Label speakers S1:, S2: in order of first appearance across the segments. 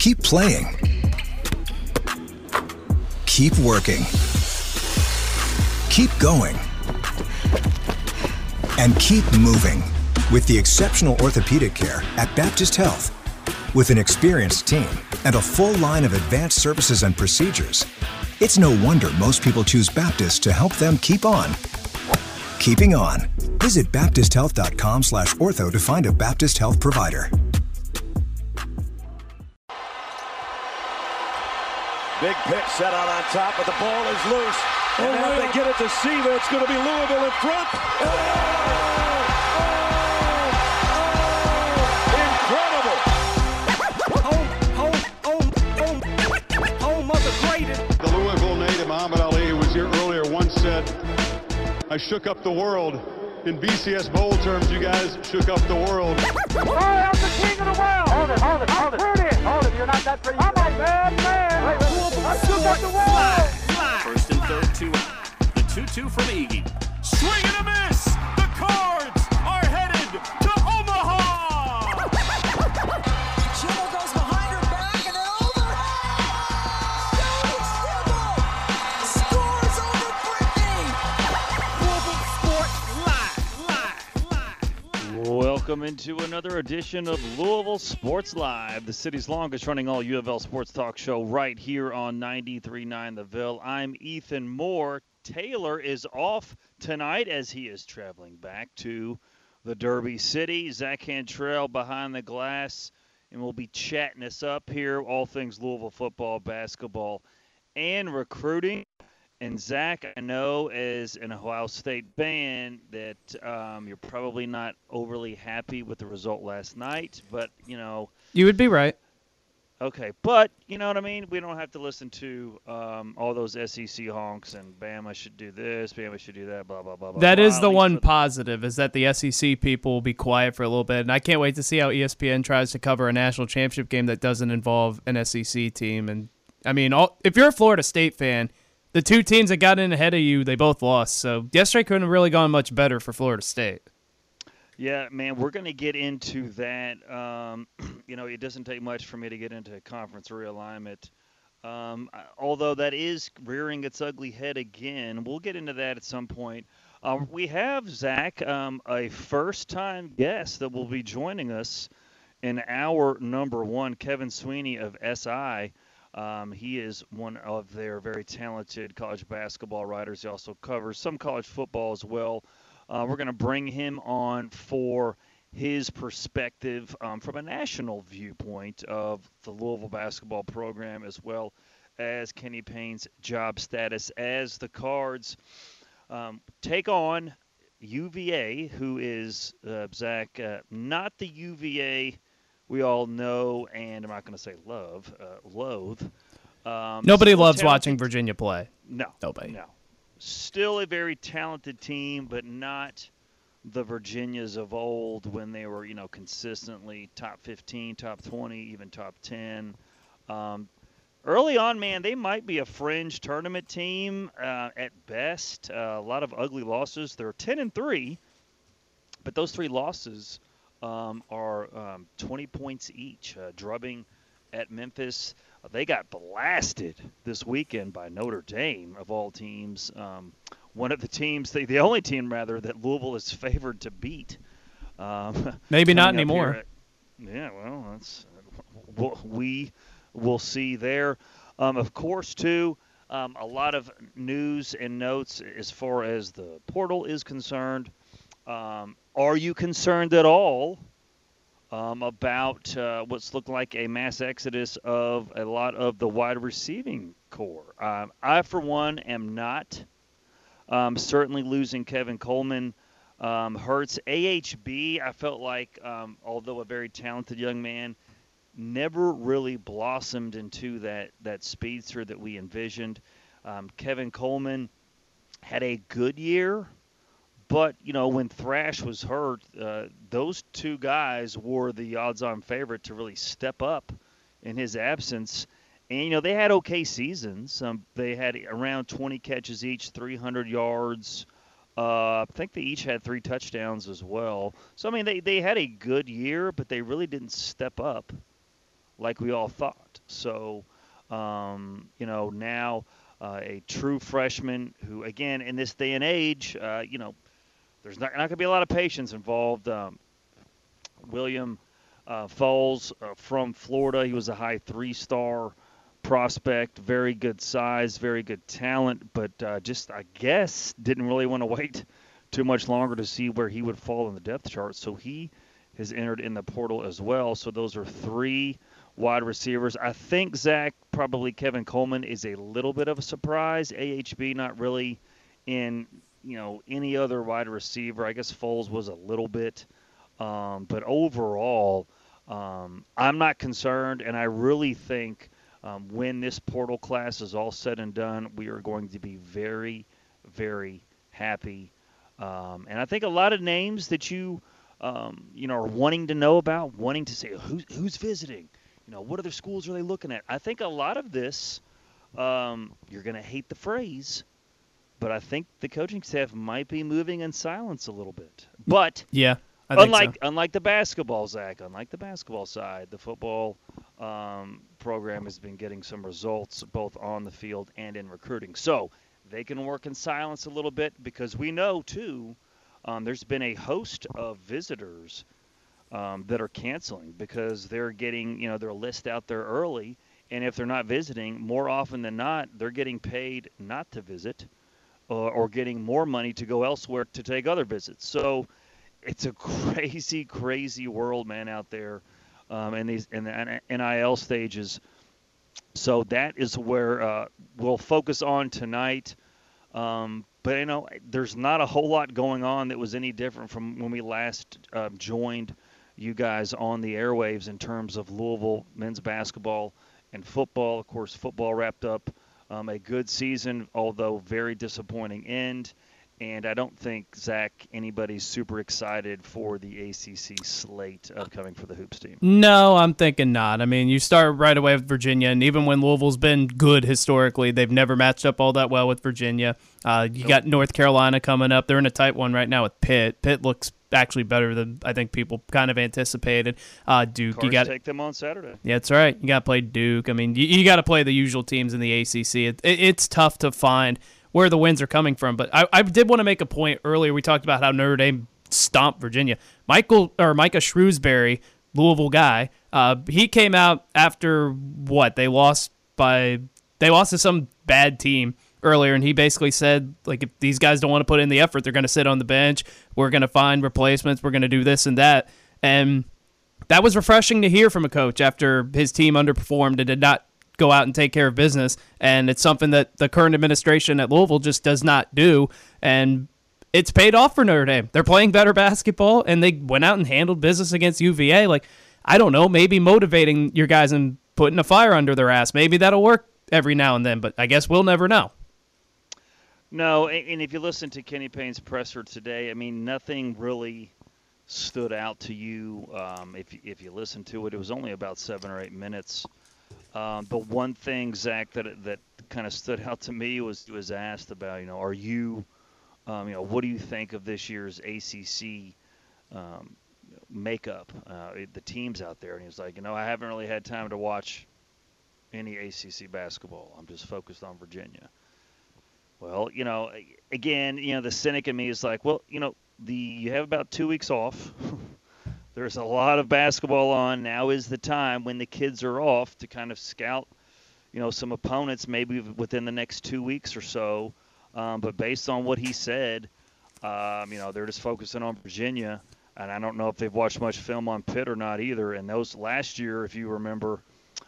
S1: Keep playing. Keep working. Keep going. And keep moving with the exceptional orthopedic care at Baptist Health. With an experienced team and a full line of advanced services and procedures, it's no wonder most people choose Baptist to help them keep on. Keeping on. Visit baptisthealth.com slash ortho to find a Baptist Health provider.
S2: Big pitch set out on top, but the ball is loose. And oh, now if they get it to Seaver, it's going to be Louisville in front. Oh,
S3: oh, oh, incredible. Home, home, home of the greatest.
S4: The Louisville native Muhammad Ali, who was here earlier, once said, I shook up the world. In BCS Bowl terms, you guys shook up the world.
S5: Oh, I'm the king of the world.
S6: Hold it, hold it, hold it.
S5: I'm pretty.
S6: Hold it, you're not that pretty.
S5: I'm a bad man. Wait, wait, I shook up the world.
S7: First and third, two out. The 2-2 from Iggy. Swing and a miss. The Cards
S8: Welcome into another edition of Louisville Sports Live, the city's longest running all U of L sports talk show right here on 93.9 The Ville. I'm Ethan Moore. Taylor is off tonight as he is traveling back to the Derby City. Zach Cantrell behind the glass, and we'll be chatting us up here, all things Louisville football, basketball, and recruiting. And Zach, I know as an Ohio State fan that um, you're probably not overly happy with the result last night, but you know,
S9: You would be right.
S8: okay, but you know what I mean. We don't have to listen to um, all those SEC honks and Bama should do this, Bama should do that, blah blah blah. blah
S9: That
S8: blah.
S9: is the one positive is that the SEC people will be quiet for a little bit, and I can't wait to see how ESPN tries to cover a national championship game that doesn't involve an SEC team. And I mean, all, if you're a Florida State fan, the two teams that got in ahead of you, they both lost. So yesterday couldn't have really gone much better for Florida State.
S8: Yeah, man, we're going to get into that. Um, you know, it doesn't take much for me to get into conference realignment. Um, although that is rearing its ugly head again. We'll get into that at some point. Um, we have, Zach, um, a first time guest that will be joining us in our number one, Kevin Sweeney of SI. Um, he is one of their very talented college basketball writers. He also covers some college football as well. Uh, we're going to bring him on for his perspective um, from a national viewpoint of the Louisville basketball program, as well as Kenny Payne's job status as the Cards um, take on UVA, who is, uh, Zach, uh, not the UVA we all know and I'm not going to say love, uh, loathe. Um,
S9: Nobody loves
S8: talented-
S9: watching Virginia play.
S8: No.
S9: Nobody.
S8: No. Still a very talented team, but not the Virginias of old when they were, you know, consistently top 15, top 20, even top 10. Um, early on, man, they might be a fringe tournament team uh, at best. Uh, a lot of ugly losses. They're 10 and 3, but those three losses um, are um, 20 points each, uh, drubbing at Memphis. Uh, they got blasted this weekend by Notre Dame, of all teams. Um, one of the teams, the, the only team rather, that Louisville is favored to beat. Um,
S9: Maybe not anymore.
S8: at- yeah, well, that's we'll- we will see there. Um, of course, too, um, a lot of news and notes as far as the portal is concerned. Um, are you concerned at all um, about uh, what's looked like a mass exodus of a lot of the wide receiving corps? Um, I, for one, am not. Um, certainly losing Kevin Coleman um, hurts. AHB, I felt like, um, although a very talented young man, never really blossomed into that that speedster that we envisioned. Kevin Coleman had a good year, but you know when Thrash was hurt, uh, those two guys were the odds-on favorite to really step up in his absence. And you know they had okay seasons. Um, they had around 20 catches each, 300 yards. Uh, I think they each had three touchdowns as well. So I mean they, they had a good year, but they really didn't step up like we all thought. So um, you know now uh, a true freshman who again in this day and age, uh, you know, there's not, not going to be a lot of patience involved. Um, William uh, Fowles uh, from Florida, he was a high three-star prospect, very good size, very good talent, but uh, just I guess didn't really want to wait too much longer to see where he would fall in the depth chart. So he has entered in the portal as well. So those are three wide receivers. I think Zach probably Kevin Coleman is a little bit of a surprise. AHB not really in you know any other wide receiver. I guess Fowles was a little bit, um, but overall, um, I'm not concerned, and I really think um, when this portal class is all said and done, we are going to be very, very happy. Um, and I think a lot of names that you, um, you know, are wanting to know about, wanting to say who's who's visiting, you know, what other schools are they looking at? I think a lot of this, um, you're going to hate the phrase, but I think the coaching staff might be moving in silence a little bit. But
S9: yeah, I
S8: unlike
S9: so.
S8: unlike the basketball, Zach, unlike the basketball side, the football um, program has been getting some results both on the field and in recruiting. So they can work in silence a little bit because we know too. Um, there's been a host of visitors um, that are canceling because they're getting you know their list out there early, and if they're not visiting, more often than not, they're getting paid not to visit, or, or getting more money to go elsewhere to take other visits. So it's a crazy, crazy world, man, out there, um, in these in the NIL stages. So that is where uh, we'll focus on tonight. Um, but you know, there's not a whole lot going on that was any different from when we last uh, joined you guys on the airwaves in terms of Louisville men's basketball and football. Of course, football wrapped up um, a good season, although very disappointing end. And I don't think Zach anybody's super excited for the ACC slate upcoming for the hoops team.
S9: No, I'm thinking not. I mean, you start right away with Virginia, and even when Louisville's been good historically, they've never matched up all that well with Virginia. Uh, you nope. got North Carolina coming up. They're in a tight one right now with Pitt. Pitt looks actually better than I think people kind of anticipated. Uh, Duke,
S8: Cards
S9: you got to
S8: take them on Saturday.
S9: Yeah, that's right. You got to play Duke. I mean, you, you got to play the usual teams in the ACC. It, it, it's tough to find where the wins are coming from. But I, I did want to make a point earlier. We talked about how Notre Dame stomped Virginia. Michael or Micah Shrewsberry, Louisville guy, uh, he came out after what they lost by they lost to some bad team earlier, and he basically said like if these guys don't want to put in the effort, they're going to sit on the bench. We're going to find replacements. We're going to do this and that, and that was refreshing to hear from a coach after his team underperformed and did not go out and take care of business. And it's something that the current administration at Louisville just does not do. And it's paid off for Notre Dame. They're playing better basketball, and they went out and handled business against UVA. Like, I don't know, maybe motivating your guys and putting a fire under their ass. Maybe that'll work every now and then, but I guess we'll never know.
S8: No, and if you listen to Kenny Payne's presser today, I mean, nothing really stood out to you. Um, if if you listen to it, it was only about seven or eight minutes. Um, the one thing, Zach, that that kind of stood out to me was was asked about, you know, are you, um, you know, what do you think of this year's ACC um, makeup, uh, the teams out there? And he was like, you know, I haven't really had time to watch any ACC basketball. I'm just focused on Virginia. Well, you know, again, you know, the cynic in me is like, well, you know, the you have about two weeks off. There's a lot of basketball on. Now is the time when the kids are off to kind of scout, you know, some opponents maybe within the next two weeks or so. Um, but based on what he said, um, you know, they're just focusing on Virginia. And I don't know if they've watched much film on Pitt or not either. And those last year, if you remember,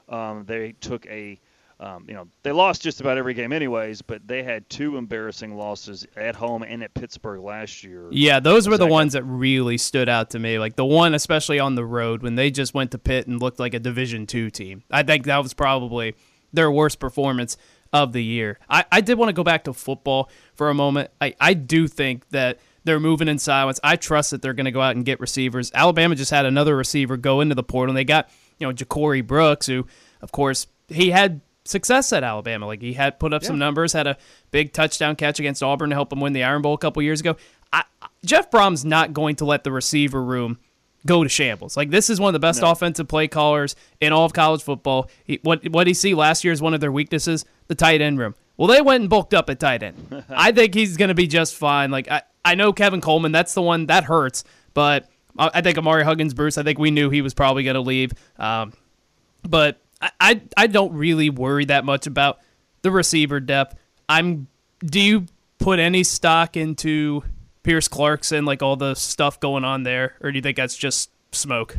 S8: um, they took a Um, you know, they lost just about every game, anyways, but they had two embarrassing losses at home and at Pittsburgh last year.
S9: Yeah, those were the ones that really stood out to me. Like the one, especially on the road, when they just went to Pitt and looked like a Division two team. I think that was probably their worst performance of the year. I, I did want to go back to football for a moment. I, I do think that they're moving in silence. I trust that they're going to go out and get receivers. Alabama just had another receiver go into the portal. And they got, you know, Ja'Corey Brooks, who, of course, he had success at Alabama. Like he had put up some numbers, had a big touchdown catch against Auburn to help him win the Iron Bowl a couple years ago. I, Jeff Brohm's not going to let the receiver room go to shambles. Like this is one of the best offensive play callers in all of college football. He, what what he see last year is one of their weaknesses, the tight end room. Well, they went and bulked up at tight end. I think he's going to be just fine. Like I, I know Kevin Coleman, that's the one that hurts, but I I think Ahmari Huggins, Bruce. I think we knew he was probably going to leave. Um, but I, I I don't really worry that much about the receiver depth. I'm. Do you put any stock into Pierce Clarkson, like all the stuff going on there, or do you think that's just smoke?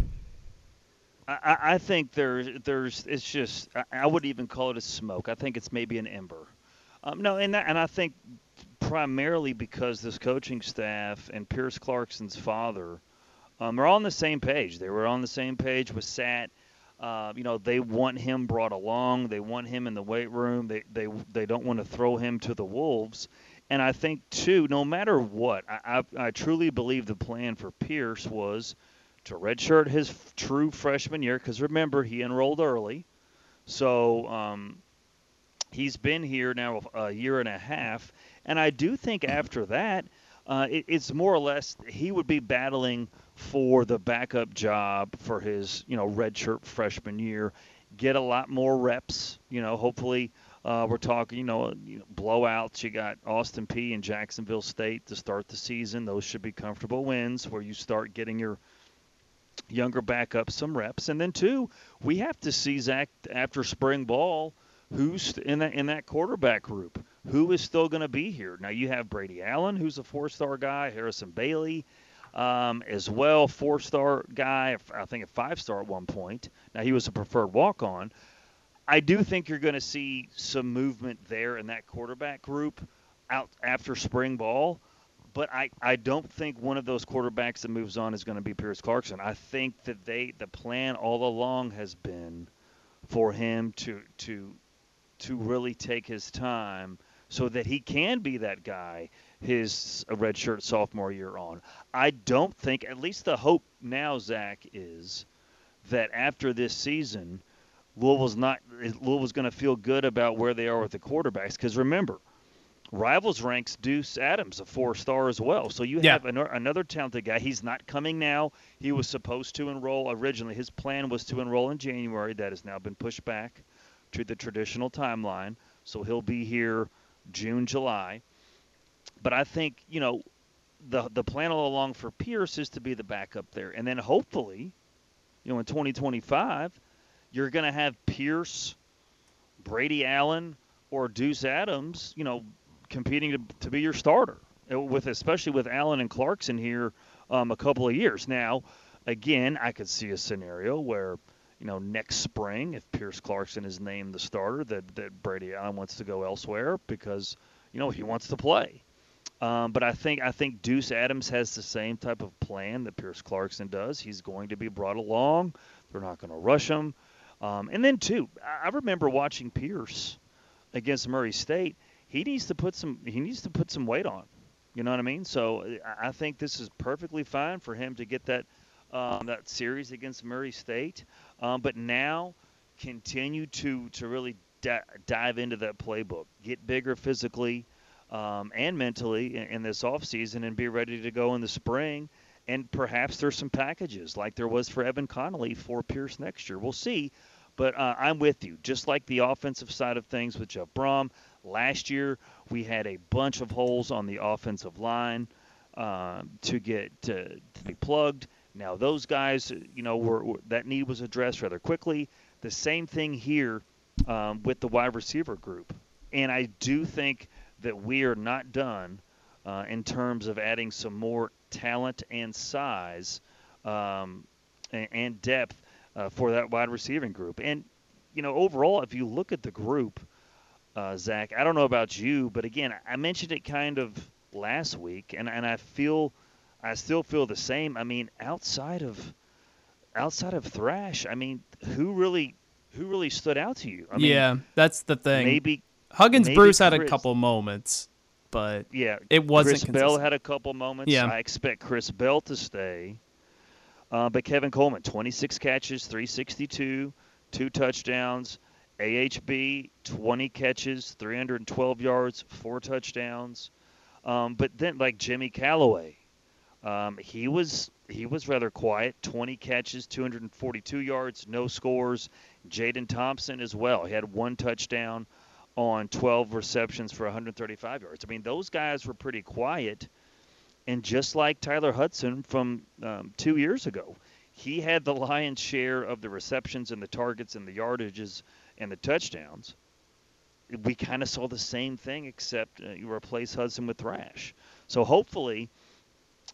S8: I- I, think there's there's it's just I, I would even call it a smoke. I think it's maybe an ember. Um, no, and that, and I think primarily because this coaching staff and Pierce Clarkson's father um, are on the same page. They were on the same page with Sat. Uh, you know, they want him brought along. They want him in the weight room. They they they don't want to throw him to the wolves. And I think too, no matter what, I, I, I truly believe the plan for Pierce was to redshirt his f- true freshman year because remember he enrolled early, so um, he's been here now a year and a half, and I do think after that, uh, it, it's more or less he would be battling for the backup job for his you know redshirt freshman year, get a lot more reps. You know, hopefully. Uh, we're talking, you know, blowouts. You got Austin Peay and Jacksonville State to start the season. Those should be comfortable wins where you start getting your younger backup some reps. And then two, we have to see Zach after spring ball who's in that in that quarterback group. Who is still going to be here? Now you have Brady Allen, who's a four-star guy, Harrison Bailey, um, as well, four-star guy. I think a five-star at one point. Now he was a preferred walk-on. I do think you're going to see some movement there in that quarterback group out after spring ball but I, I don't think one of those quarterbacks that moves on is going to be Pierce Clarkson. I think that they the plan all along has been for him to to to really take his time so that he can be that guy his redshirt sophomore year on. I don't think at least the hope now Zach is that after this season Louisville's not Louisville's going to feel good about where they are with the quarterbacks because remember Rivals ranks Deuce Adams a four star as well. So you
S9: Yeah.
S8: have an, another talented guy. He's not coming now. He was supposed to enroll originally. His plan was to enroll in January. That has now been pushed back to the traditional timeline. So he'll be here June, July. But I think you know the the plan all along for Pierce is to be the backup there, and then hopefully, you know, in 2025, you're going to have Pierce, Brady Allen, or Deuce Adams, you know, competing to, to be your starter. uh, With especially with Allen and Clarkson here, um, a couple of years now. Again, I could see a scenario where, you know, next spring, if Pierce Clarkson is named the starter, that that Brady Allen wants to go elsewhere because, you know, he wants to play. Um, but I think I think Deuce Adams has the same type of plan that Pierce Clarkson does. He's going to be brought along. They're not going to rush him. Um, and then too, I remember watching Pierce against Murray State. He needs to put some he needs to put some weight on. You know what I mean? So I- think this is perfectly fine for him to get that um, that series against Murray State. Um, but now continue to to really di- dive into that playbook, get bigger physically um, and mentally in, in this offseason and be ready to go in the spring. And perhaps there's some packages like there was for Evan Conley for Pierce next year. We'll see. But uh, I'm with you. Just like the offensive side of things with Jeff Brohm, last year we had a bunch of holes on the offensive line um, to get to, to be plugged. Now those guys, you know, were, were that need was addressed rather quickly. The same thing here um, with the wide receiver group, and I do think that we are not done uh, in terms of adding some more talent and size um, and, and depth uh, for that wide receiving group. And you know, overall, if you look at the group, uh, Zach, I don't know about you, but again, I mentioned it kind of last week, and and I feel, I still feel the same. I mean, outside of, outside of Thrash, I mean, who really, who really stood out to you? I mean,
S9: yeah, that's the thing.
S8: maybe
S9: Huggins
S8: maybe
S9: Bruce had a couple moments, but
S8: Yeah,
S9: it wasn't
S8: Chris Bell had a couple moments.
S9: Yeah.
S8: I expect Chris Bell to stay. Uh, but Kevin Coleman, 26 catches, 362, two touchdowns. AHB, 20 catches, 312 yards, four touchdowns. Um, but then, like Jimmy Calloway, um, he was he was rather quiet. 20 catches, 242 yards, no scores. Jaden Thompson as well. He had one touchdown on 12 receptions for 135 yards. I mean, those guys were pretty quiet. And just like Tyler Hudson from um, two years ago, he had the lion's share of the receptions and the targets and the yardages and the touchdowns. We kind of saw the same thing, except uh, you replace Hudson with Thrash. So hopefully,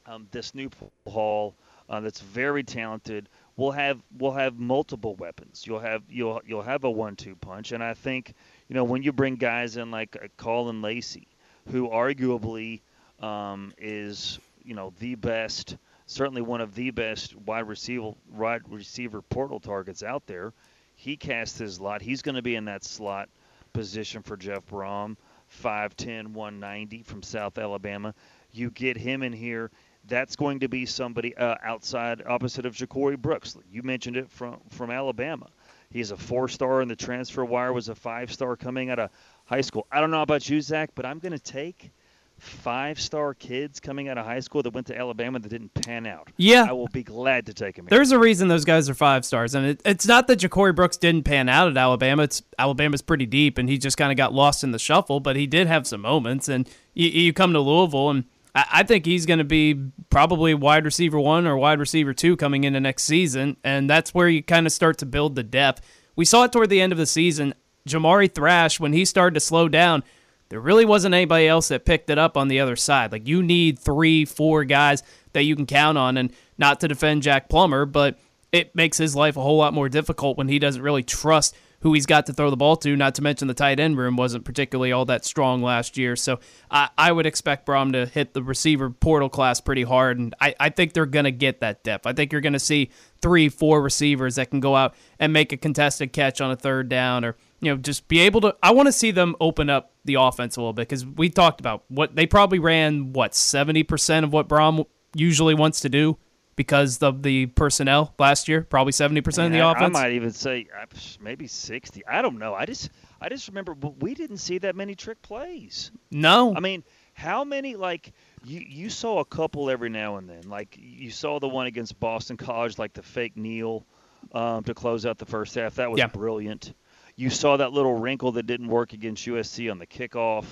S8: um, this new haul uh, that's very talented will have will have multiple weapons. You'll have you'll you'll have a one-two punch, and I think you know when you bring guys in like uh, Caullin Lacy, who arguably um, is you know the best, certainly one of the best wide receiver wide receiver portal targets out there. He casts his lot. He's going to be in that slot position for Jeff Brohm, 5'10", 190 from South Alabama. You get him in here. That's going to be somebody uh, outside, opposite of Ja'Corey Brooks. You mentioned it from from Alabama. He's a four-star in the transfer wire. Was a five-star coming out of high school. I don't know about you, Zach, but I'm going to take five-star kids coming out of high school that went to Alabama that didn't pan out.
S9: Yeah.
S8: I will be glad to take him. here.
S9: There's a reason those guys are five stars, and it, it's not that Ja'Corey Brooks didn't pan out at Alabama. It's Alabama's pretty deep, and he just kind of got lost in the shuffle. But he did have some moments, and you, you come to Louisville, and I, think he's going to be probably wide receiver one or wide receiver two coming into next season, and that's where you kind of start to build the depth. We saw it toward the end of the season. Jamari Thrash, when he started to slow down, there really wasn't anybody else that picked it up on the other side. Like you need three, four guys that you can count on, and not to defend Jack Plummer, but it makes his life a whole lot more difficult when he doesn't really trust who he's got to throw the ball to. Not to mention the tight end room wasn't particularly all that strong last year. So I, I would expect Brohm to hit the receiver portal class pretty hard, and I, I think they're going to get that depth. I think you're going to see three, four receivers that can go out and make a contested catch on a third down or you know, just be able to. I want to see them open up the offense a little bit because we talked about what they probably ran what seventy percent of what Brohm usually wants to do because of the personnel last year. Probably seventy percent of the
S8: I-
S9: offense.
S8: I might even say uh, maybe 60. I don't know. I just I just remember we didn't see that many trick plays.
S9: no,
S8: I mean, how many like you you saw a couple every now and then. Like you saw the one against Boston College like the fake kneel um, to close out the first half. That was
S9: Yeah.
S8: brilliant. You saw that little wrinkle that didn't work against USC on the kickoff.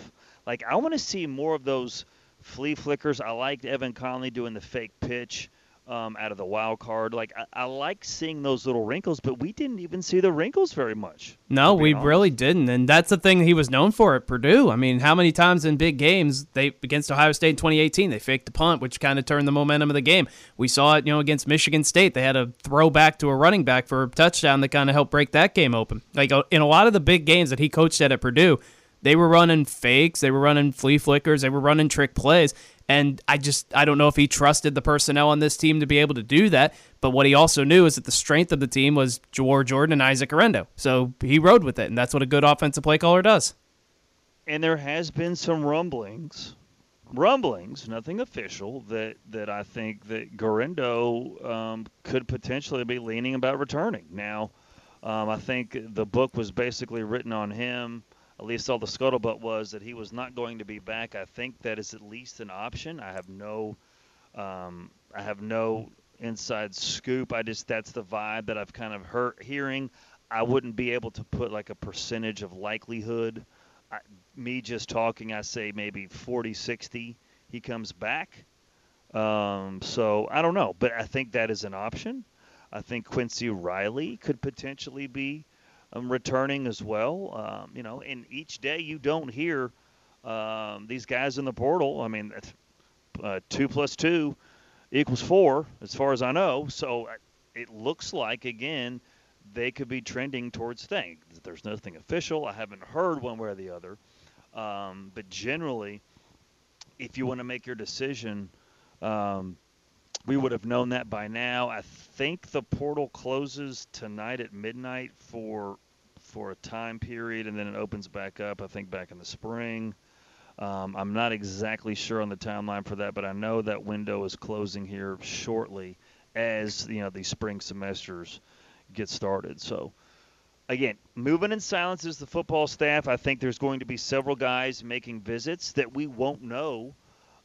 S8: Like I want to see more of those flea flickers. I liked Evan Conley doing the fake pitch um, out of the wild card. Like I, I like seeing those little wrinkles, but we didn't even see the wrinkles very much.
S9: No, we
S8: honest.
S9: really didn't, and that's the thing he was known for at Purdue. I mean, how many times in big games they against Ohio State in 2018 they faked the punt, which kind of turned the momentum of the game. We saw it, you know, against Michigan State. They had a throwback to a running back for a touchdown that kind of helped break that game open. Like uh, in a lot of the big games that he coached at at Purdue, they were running fakes, they were running flea flickers, they were running trick plays. And I just I don't know if he trusted the personnel on this team to be able to do that. But what he also knew is that the strength of the team was Jawhar Jordan and Isaac Guerendo. So he rode with it, and that's what a good offensive play caller does.
S8: and there has been some rumblings, rumblings, nothing official, that that I think that Guerendo um, could potentially be leaning about returning. Now, um, I think the book was basically written on him. At least all the scuttlebutt was that he was not going to be back. I think that is at least an option. I have no, um, I have no inside scoop. I just that's the vibe that I've kind of heard hearing. I wouldn't be able to put like a percentage of likelihood. I, me just talking, I say maybe 40, 60 he comes back. Um, so I don't know, but I think that is an option. I think Quincy Riley could potentially be um, returning as well. Um, you know, and each day you don't hear um, these guys in the portal. I mean, uh, two plus two equals four, as far as I know. So uh, it looks like again they could be trending towards things. There's nothing official. I haven't heard one way or the other. Um, but generally, if you want to make your decision, um, we would have known that by now. I think the portal closes tonight at midnight for for a time period, and then it opens back up. I think back in the spring. Um, I'm not exactly sure on the timeline for that, but I know that window is closing here shortly as you know these spring semesters get started. So again, moving in silence is the football staff. I think there's going to be several guys making visits that we won't know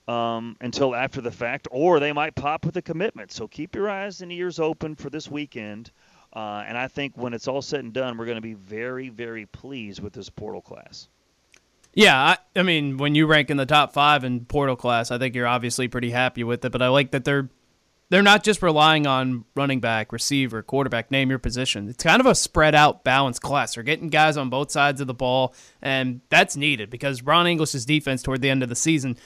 S8: um, until after the fact, or they might pop with a commitment. So keep your eyes and ears open for this weekend. Uh, and I think when it's all said and done, we're going to be very, very pleased with this portal class.
S9: Yeah, I, I mean, when you rank in the top five in portal class, I think you're obviously pretty happy with it. But I like that they're they're not just relying on running back, receiver, quarterback, name your position. It's kind of a spread out, balanced class. They're getting guys on both sides of the ball, and that's needed because Ron English's defense toward the end of the season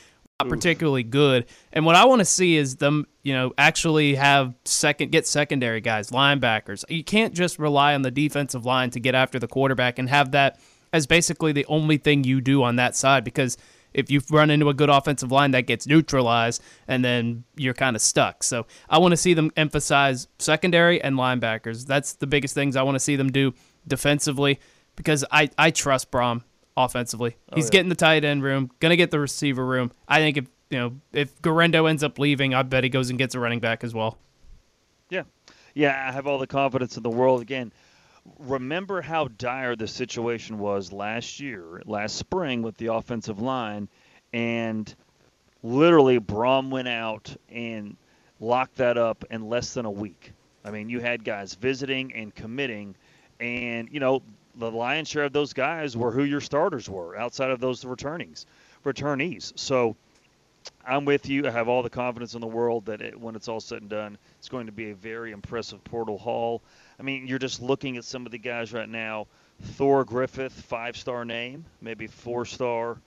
S9: not particularly good. And what I want to see is them, you know, actually have second get secondary guys, linebackers. You can't just rely on the defensive line to get after the quarterback and have that as basically the only thing you do on that side because if you run into a good offensive line that gets neutralized and then you're kind of stuck. So I want to see them emphasize secondary and linebackers. That's the biggest things I want to see them do defensively because I, I trust Brohm offensively.
S8: Oh,
S9: He's
S8: yeah.
S9: getting the tight end room, gonna get the receiver room. I think if you know if Guerendo ends up leaving, I bet he goes and gets a running back as well.
S8: Yeah. Yeah, I have all the confidence in the world. Again, remember how dire the situation was last year, last spring with the offensive line, and literally Brohm went out and locked that up in less than a week. I mean, you had guys visiting and committing, and you know the lion's share of those guys were who your starters were outside of those returnings, returnees. So I'm with you. I have all the confidence in the world that it, when it's all said and done, it's going to be a very impressive portal haul. I mean, you're just looking at some of the guys right now. Thor Griffith, five-star name, maybe four-star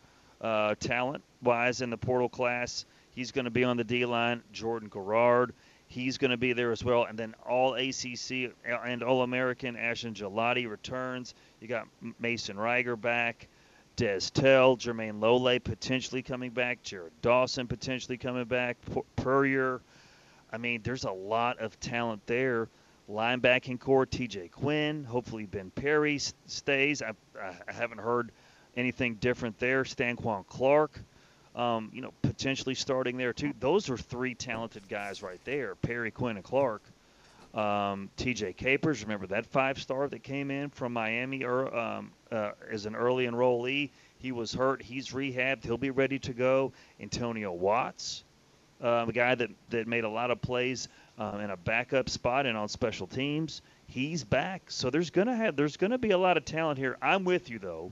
S8: uh, talent-wise in the portal class. He's going to be on the D line. Jordan Guerad, he's going to be there as well. And then all ACC and All American Ashton Gillotte returns. You got Mason Reiger back. Des Tell, Jermayne Lole potentially coming back, Jared Dawson potentially coming back, Purrier. I mean, there's a lot of talent there. Linebacking corps, TJ Quinn. Hopefully, Ben Perry stays. I, I haven't heard anything different there. Stanquan Clark, um, you know, potentially starting there too. Those are three talented guys right there Perry, Quinn, and Clark. Um, TJ Capers, remember that five star that came in from Miami er, um, uh, as an early enrollee? He was hurt. He's rehabbed. He'll be ready to go. Antonio Watts, uh, the guy that, that made a lot of plays uh, in a backup spot and on special teams, he's back. So there's gonna have there's gonna be a lot of talent here. I'm with you though.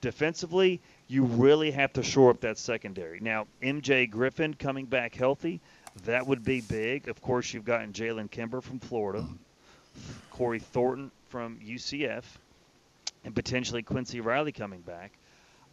S8: Defensively, you really have to shore up that secondary. Now, MJ Griffin coming back healthy, that would be big. Of course, you've gotten Jalen Kimber from Florida, Corey Thornton from UCF, and potentially Quincy Riley coming back.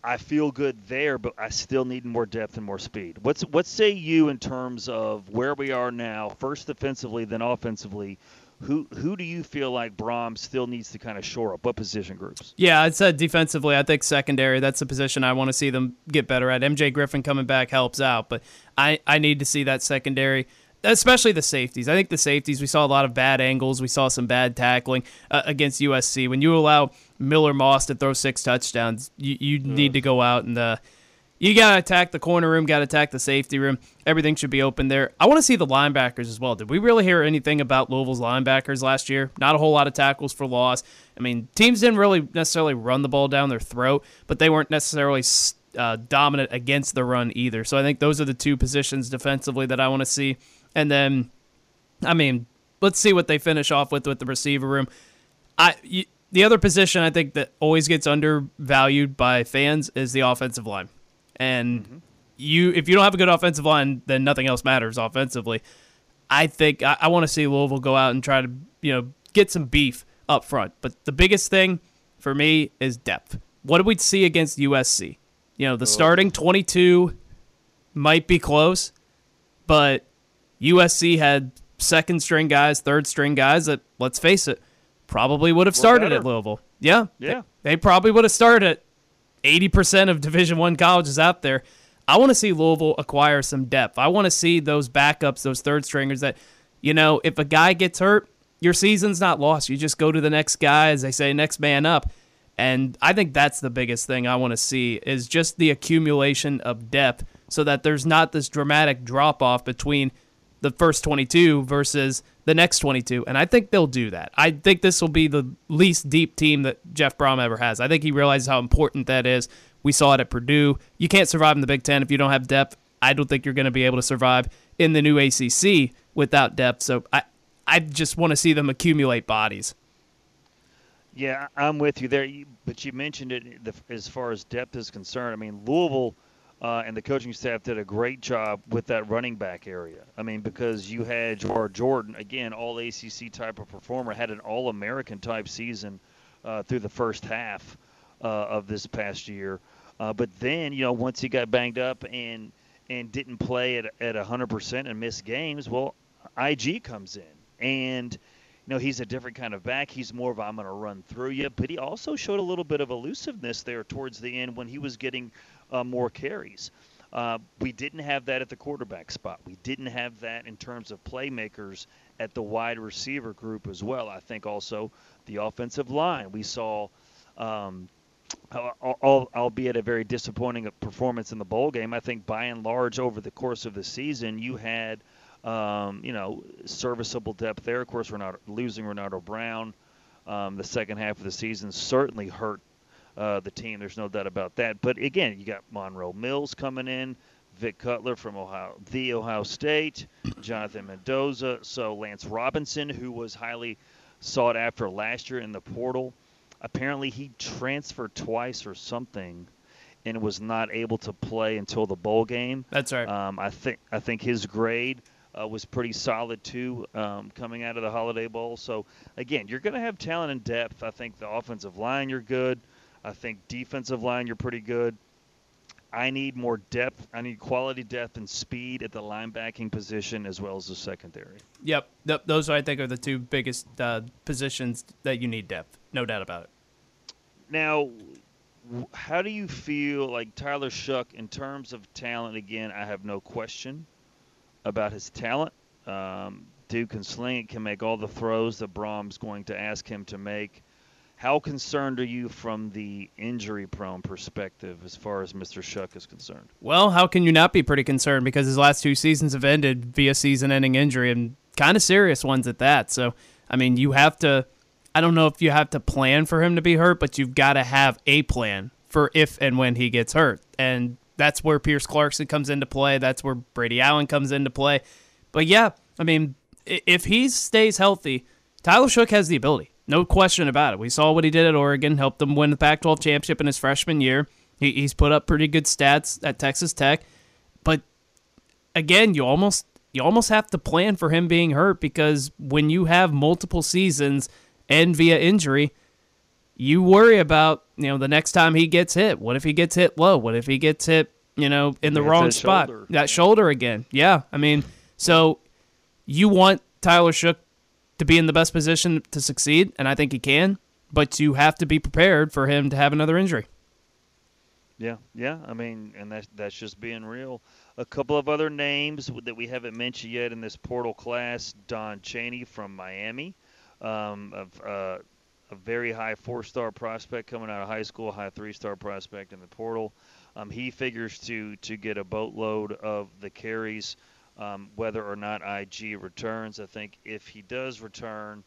S8: I feel good there, but I still need more depth and more speed. What's what say you in terms of where we are now, first defensively, then offensively? Who who do you feel like Brohm still needs to kind of shore up? What position groups?
S9: Yeah, I said defensively. I think secondary. That's the position I want to see them get better at. MJ Griffin coming back helps out, but I I need to see that secondary. Especially the safeties. I think the safeties, we saw a lot of bad angles. We saw some bad tackling uh, against USC. When you allow Miller Moss to throw six touchdowns, you, you need to go out and uh, you got to attack the corner room, got to attack the safety room. Everything should be open there. I want to see the linebackers as well. Did we really hear anything about Louisville's linebackers last year? Not a whole lot of tackles for loss. I mean, teams didn't really necessarily run the ball down their throat, but they weren't necessarily uh, dominant against the run either. So I think those are the two positions defensively that I want to see. And then, I mean, let's see what they finish off with with the receiver room. I. You, the other position I think that always gets undervalued by fans is the offensive line. And mm-hmm. you if you don't have a good offensive line, then nothing else matters offensively. I think I, I want to see Louisville go out and try to, you know, get some beef up front. But the biggest thing for me is depth. What did we see against USC? You know, the oh. starting 22 might be close, but USC had second string guys, third string guys that, let's face it, probably would have started at Louisville. Yeah,
S8: yeah.
S9: They, they probably would have started at eighty percent of Division One colleges out there. I want to see Louisville acquire some depth. I want to see those backups, those third stringers that, you know, if a guy gets hurt, your season's not lost. You just go to the next guy, as they say, next man up. And I think that's the biggest thing I want to see is just the accumulation of depth so that there's not this dramatic drop off between the first 22 versus the next 22. And I think they'll do that. I think this will be the least deep team that Jeff Brohm ever has. I think he realizes how important that is. We saw it at Purdue. You can't survive in the Big Ten if you don't have depth. I don't think you're going to be able to survive in the new ACC without depth. So I, I just want to see them accumulate bodies.
S8: Yeah, I'm with you there. But you mentioned it as far as depth is concerned. I mean, Louisville uh, and the coaching staff did a great job with that running back area. I mean, because you had Jawhar Jordan, again, all ACC type of performer, had an All American type season uh, through the first half uh, of this past year. Uh, but then, you know, once he got banged up and and didn't play at at 100% and missed games, well, IG comes in and you know he's a different kind of back. He's more of I'm going to run through you, but he also showed a little bit of elusiveness there towards the end when he was getting uh, more carries. Uh, we didn't have that at the quarterback spot. We didn't have that in terms of playmakers at the wide receiver group as well. I think also the offensive line. We saw um, albeit a very disappointing performance in the bowl game, I think by and large over the course of the season, you had, um, you know, serviceable depth there. Of course, Ronaldo, losing Ronaldo Brown um, the second half of the season certainly hurt uh, the team. There's no doubt about that. But again, you got Monroe Mills coming in, Vic Cutler from Ohio, the Ohio State, Jonathan Mendoza, so Lance Robinson, who was highly sought after last year in the portal apparently he transferred twice or something and was not able to play until the bowl game.
S9: That's right.
S8: Um, I think I think his grade uh, was pretty solid too, um, coming out of the Holiday Bowl. So again, you're going to have talent and depth. I think the offensive line you're good. I think defensive line you're pretty good. I need more depth. I need quality depth and speed at the linebacking position as well as the secondary.
S9: Yep, those I think are the two biggest uh, positions that you need depth. No doubt about it.
S8: Now, how do you feel like Tyler Shough in terms of talent? Again, I have no question about his talent. Um, dude can sling it, can make all the throws that Brohm's going to ask him to make. How concerned are you from the injury prone perspective as far as Mr. Shough is concerned?
S9: Well, how can you not be pretty concerned because his last two seasons have ended via season ending injury and kind of serious ones at that. So, I mean, you have to I don't know if you have to plan for him to be hurt, but you've got to have a plan for if and when he gets hurt. And that's where Pierce Clarkson comes into play. That's where Brady Allen comes into play. But yeah, I mean, if he stays healthy, Tyler Shough has the ability. No question about it. We saw what he did at Oregon, helped them win the Pac 12 championship in his freshman year. He, he's put up pretty good stats at Texas Tech. But again, you almost you almost have to plan for him being hurt because when you have multiple seasons and via injury, you worry about, you know, the next time he gets hit. What if he gets hit low? What if he gets hit, you know, in the wrong spot?
S8: Shoulder.
S9: That shoulder again. Yeah. I mean, so you want Tyler Shough to be in the best position to succeed, and I think he can. But you have to be prepared for him to have another injury.
S8: Yeah, yeah. I mean, and that's that's just being real. A couple of other names that we haven't mentioned yet in this portal class: Don Chaney from Miami, um, of, uh, a very high four-star prospect coming out of high school, high three-star prospect in the portal. Um, he figures to to get a boatload of the carries um, whether or not IG returns. I think if he does return,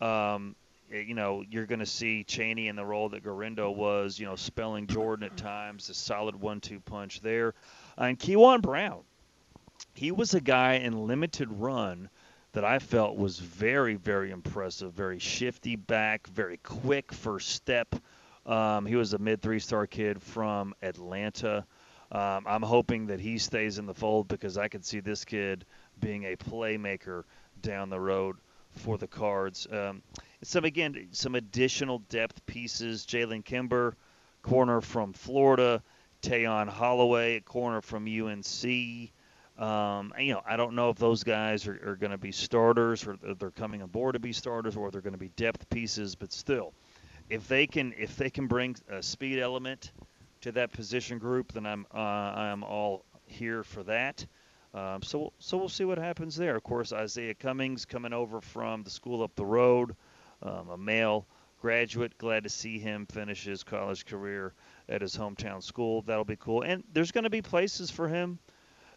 S8: um, eh, you know, you're going to see Chaney in the role that Guerendo was, you know, spelling Jordan at times, a solid one-two punch there. And Keyjuan Brown, he was a guy in limited run that I felt was very, very impressive. Very shifty back, very quick first step. Um, he was a mid three-star kid from Atlanta. Um, I'm hoping that he stays in the fold because I could see this kid being a playmaker down the road for the Cards. Um, some again, some additional depth pieces. Jalen Kimber, corner from Florida. Tayon Holloway, corner from UNC. Um, you know, I don't know if those guys are, are going to be starters or they're coming aboard to be starters or they're going to be depth pieces. But still, if they can if they can bring a speed element to that position group, then I'm uh, I'm all here for that. Um, so so we'll see what happens there. Of course, Isaiah Cummings coming over from the school up the road, um, a Male graduate. Glad to see him finish his college career at his hometown school. That'll be cool. And there's going to be places for him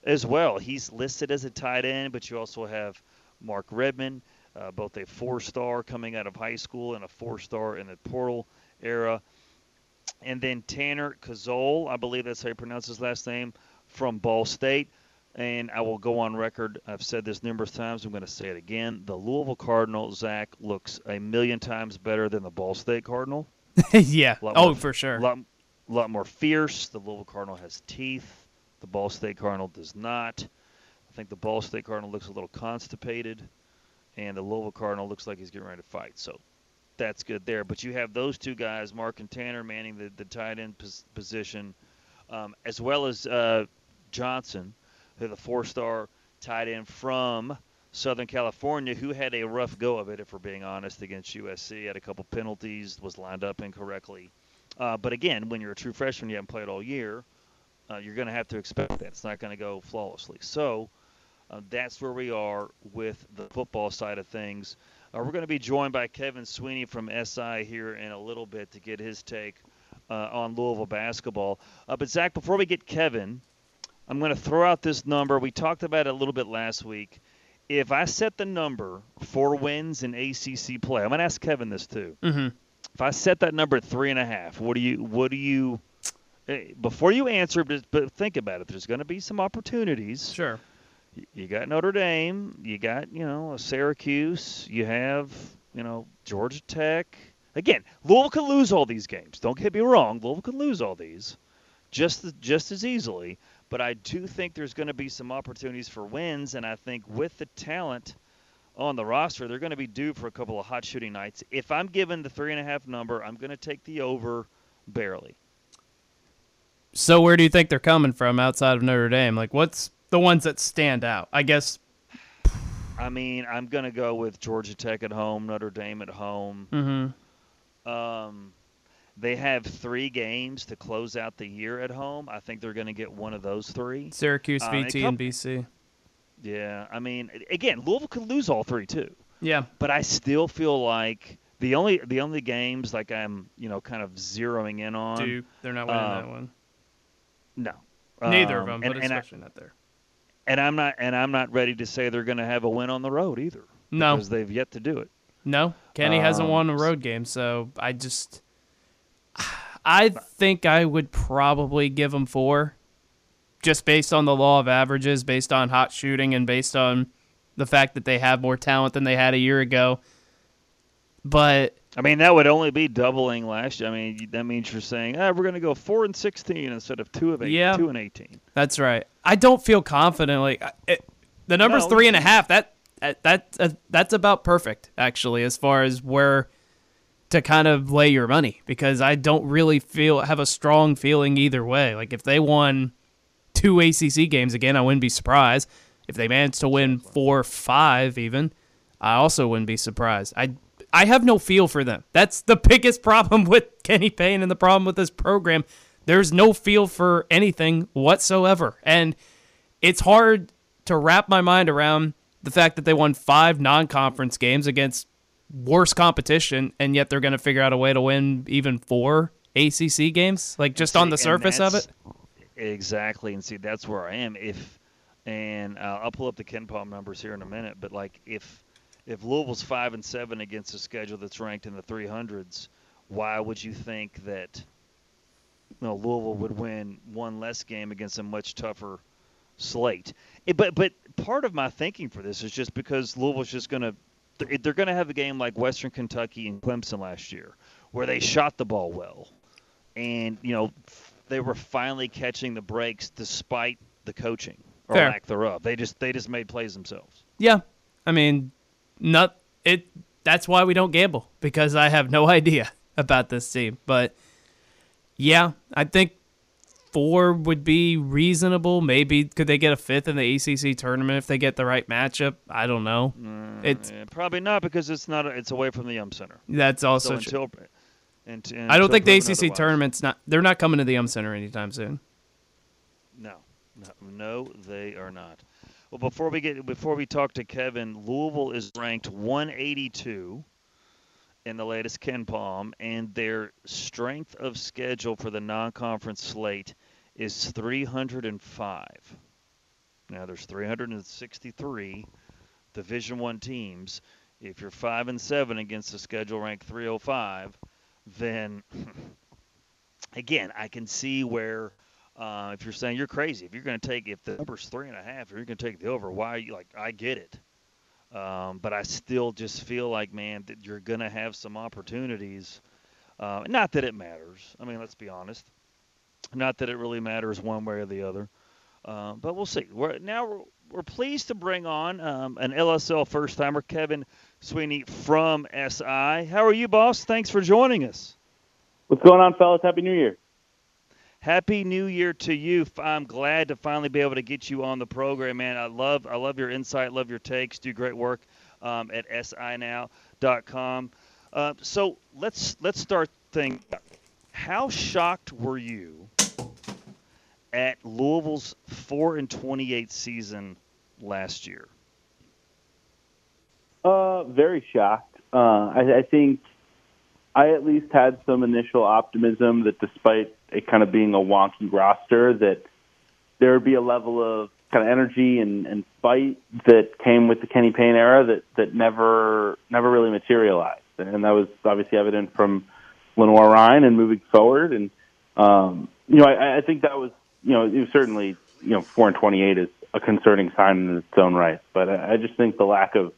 S8: as well. He's listed as a tight end, but you also have Mark Redman, uh, both a four-star coming out of high school and a four-star in the portal era. And then Tanner Koziol, I believe that's how you pronounce his last name, from Ball State. And I will go on record. I've said this numerous times. I'm going to say it again. The Louisville Cardinal, Zach, looks a million times better than the Ball State Cardinal.
S9: yeah. Oh,
S8: more-
S9: for sure.
S8: lot, lot more fierce. The Louisville Cardinal has teeth. The Ball State Cardinal does not. I think the Ball State Cardinal looks a little constipated, and the Louisville Cardinal looks like he's getting ready to fight. So that's good there. But you have those two guys, Mark and Tanner, manning the, the tight end pos- position, um, as well as uh, Johnson, who the four-star tight end from Southern California, who had a rough go of it, if we're being honest, against USC. Had a couple penalties, was lined up incorrectly. Uh, but again, when you're a true freshman, you haven't played all year, uh, you're going to have to expect that. It's not going to go flawlessly. So uh, that's where we are with the football side of things. Uh, we're going to be joined by Kevin Sweeney from SI here in a little bit to get his take uh, on Louisville basketball. Uh, but Zach, before we get Kevin, I'm going to throw out this number. We talked about it a little bit last week. If I set the number for wins in ACC play, I'm going to ask Kevin this too.
S9: Mm-hmm.
S8: If I set that number at three and a half, what do you? What do you? eh, Before you answer, but, but think about it. There's going to be some opportunities.
S9: Sure.
S8: You got Notre Dame. You got you know a Syracuse. You have you know Georgia Tech. Again, Louisville can lose all these games. Don't get me wrong. Louisville can lose all these, just just as easily. But I do think there's going to be some opportunities for wins, and I think with the talent on the roster, they're going to be due for a couple of hot shooting nights. If I'm given the three and a half number, I'm going to take the over barely.
S9: So where do you think they're coming from outside of Notre Dame? Like, what's the ones that stand out? I guess.
S8: I mean, I'm going to go with Georgia Tech at home, Notre Dame at home.
S9: Mm-hmm.
S8: Um, they have three games to close out the year at home. I think they're going to get one of those three.
S9: Syracuse,
S8: Uh,
S9: VT, and BC.
S8: Yeah, I mean, again, Louisville could lose all three too.
S9: Yeah.
S8: But I still feel like the only the only games like I'm you know kind of zeroing in on.
S9: Duke. They're not winning
S8: um,
S9: that one.
S8: No.
S9: Neither
S8: Um,
S9: of them,
S8: and-
S9: but
S8: and I-
S9: especially not there.
S8: And I'm not and I'm not ready to say they're going to have a win on the road either.
S9: No.
S8: because they've yet to do it.
S9: No, Kenny hasn't
S8: Um,
S9: won a road game, so I just, I think I would probably give them four, just based on the law of averages, based on hot shooting, and based on the fact that they have more talent than they had a year ago. But
S8: I mean, that would only be doubling last year. I mean, that means you're saying, ah, we're going to go four and sixteen instead of two of eight,
S9: Yeah.
S8: two and eighteen.
S9: that's right. I don't feel confident. Like it, the number's
S8: No,
S9: three and a half. That that that uh, that's about perfect, actually, as far as where to kind of lay your money because I don't really feel have a strong feeling either way. Like if they won two ACC games again, I wouldn't be surprised. If they managed to win four, five, even, I also wouldn't be surprised. I I have no feel for them. That's the biggest problem with Kenny Payne and the problem with this program. There's no feel for anything whatsoever, and it's hard to wrap my mind around the fact that they won five non-conference games against worse competition, and yet they're going to figure out a way to win even four ACC games, like just on the surface of it.
S8: Exactly, and see that's where I am. If and uh, I'll pull up the KenPom numbers here in a minute, but like if if Louisville's five and seven against a schedule that's ranked in the 300s, why would you think that you know, Louisville would win one less game against a much tougher slate? It, but but part of my thinking for this is just because Louisville's just going to they're going to have a game like Western Kentucky and Clemson last year, where they shot the ball well, and you know they were finally catching the breaks despite the coaching or
S9: Fair.
S8: lack thereof. They just they just made plays themselves.
S9: Yeah, I mean, not it. That's why we don't gamble because I have no idea about this team. But yeah, I think four would be reasonable. Maybe could they get a fifth in the ACC tournament if they get the right matchup? I don't know.
S8: Mm,
S9: it's
S8: yeah, probably not because it's not. It's away from the Yum Center.
S9: That's also
S8: so
S9: true.
S8: until, and,
S9: I don't think the ACC
S8: otherwise.
S9: tournament's not. They're not coming to the Yum Center anytime soon.
S8: No, no, no, they are not. Well, before we get before we talk to Kevin, Louisville is ranked 182 in the latest KenPom, and their strength of schedule for the non-conference slate is 305. Now there's 363 Division One teams. If you're five and seven against the schedule ranked 305, then again I can see where uh, if you're saying you're crazy, if you're going to take if the number's three and a half, you're going to take the over, why like? I get it, um, but I still just feel like man that you're going to have some opportunities. Uh, not that it matters. I mean, let's be honest. Not that it really matters one way or the other. Uh, but we'll see. We're, now we're, we're pleased to bring on um, an LSL first timer, Kevin Sweeney from SI. How are you, boss? Thanks for joining us.
S6: What's going on, fellas? Happy New Year.
S8: Happy New Year to you. I'm glad to finally be able to get you on the program, man. I love I love your insight, love your takes. Do great work um, at sinow.com. Uh, so let's let's start things. How shocked were you at Louisville's four and twenty-eight season last year?
S6: Uh, very shocked. Uh, I, I think I at least had some initial optimism that despite it kind of being a wonky roster, that there would be a level of kind of energy and, and fight that came with the Kenny Payne era that, that never never really materialized. And that was obviously evident from Lenoir-Rhyne and moving forward. And um, you know, I, I think that was you know, it was certainly you know, four and twenty eight is a concerning sign in its own right. But I, I just think the lack of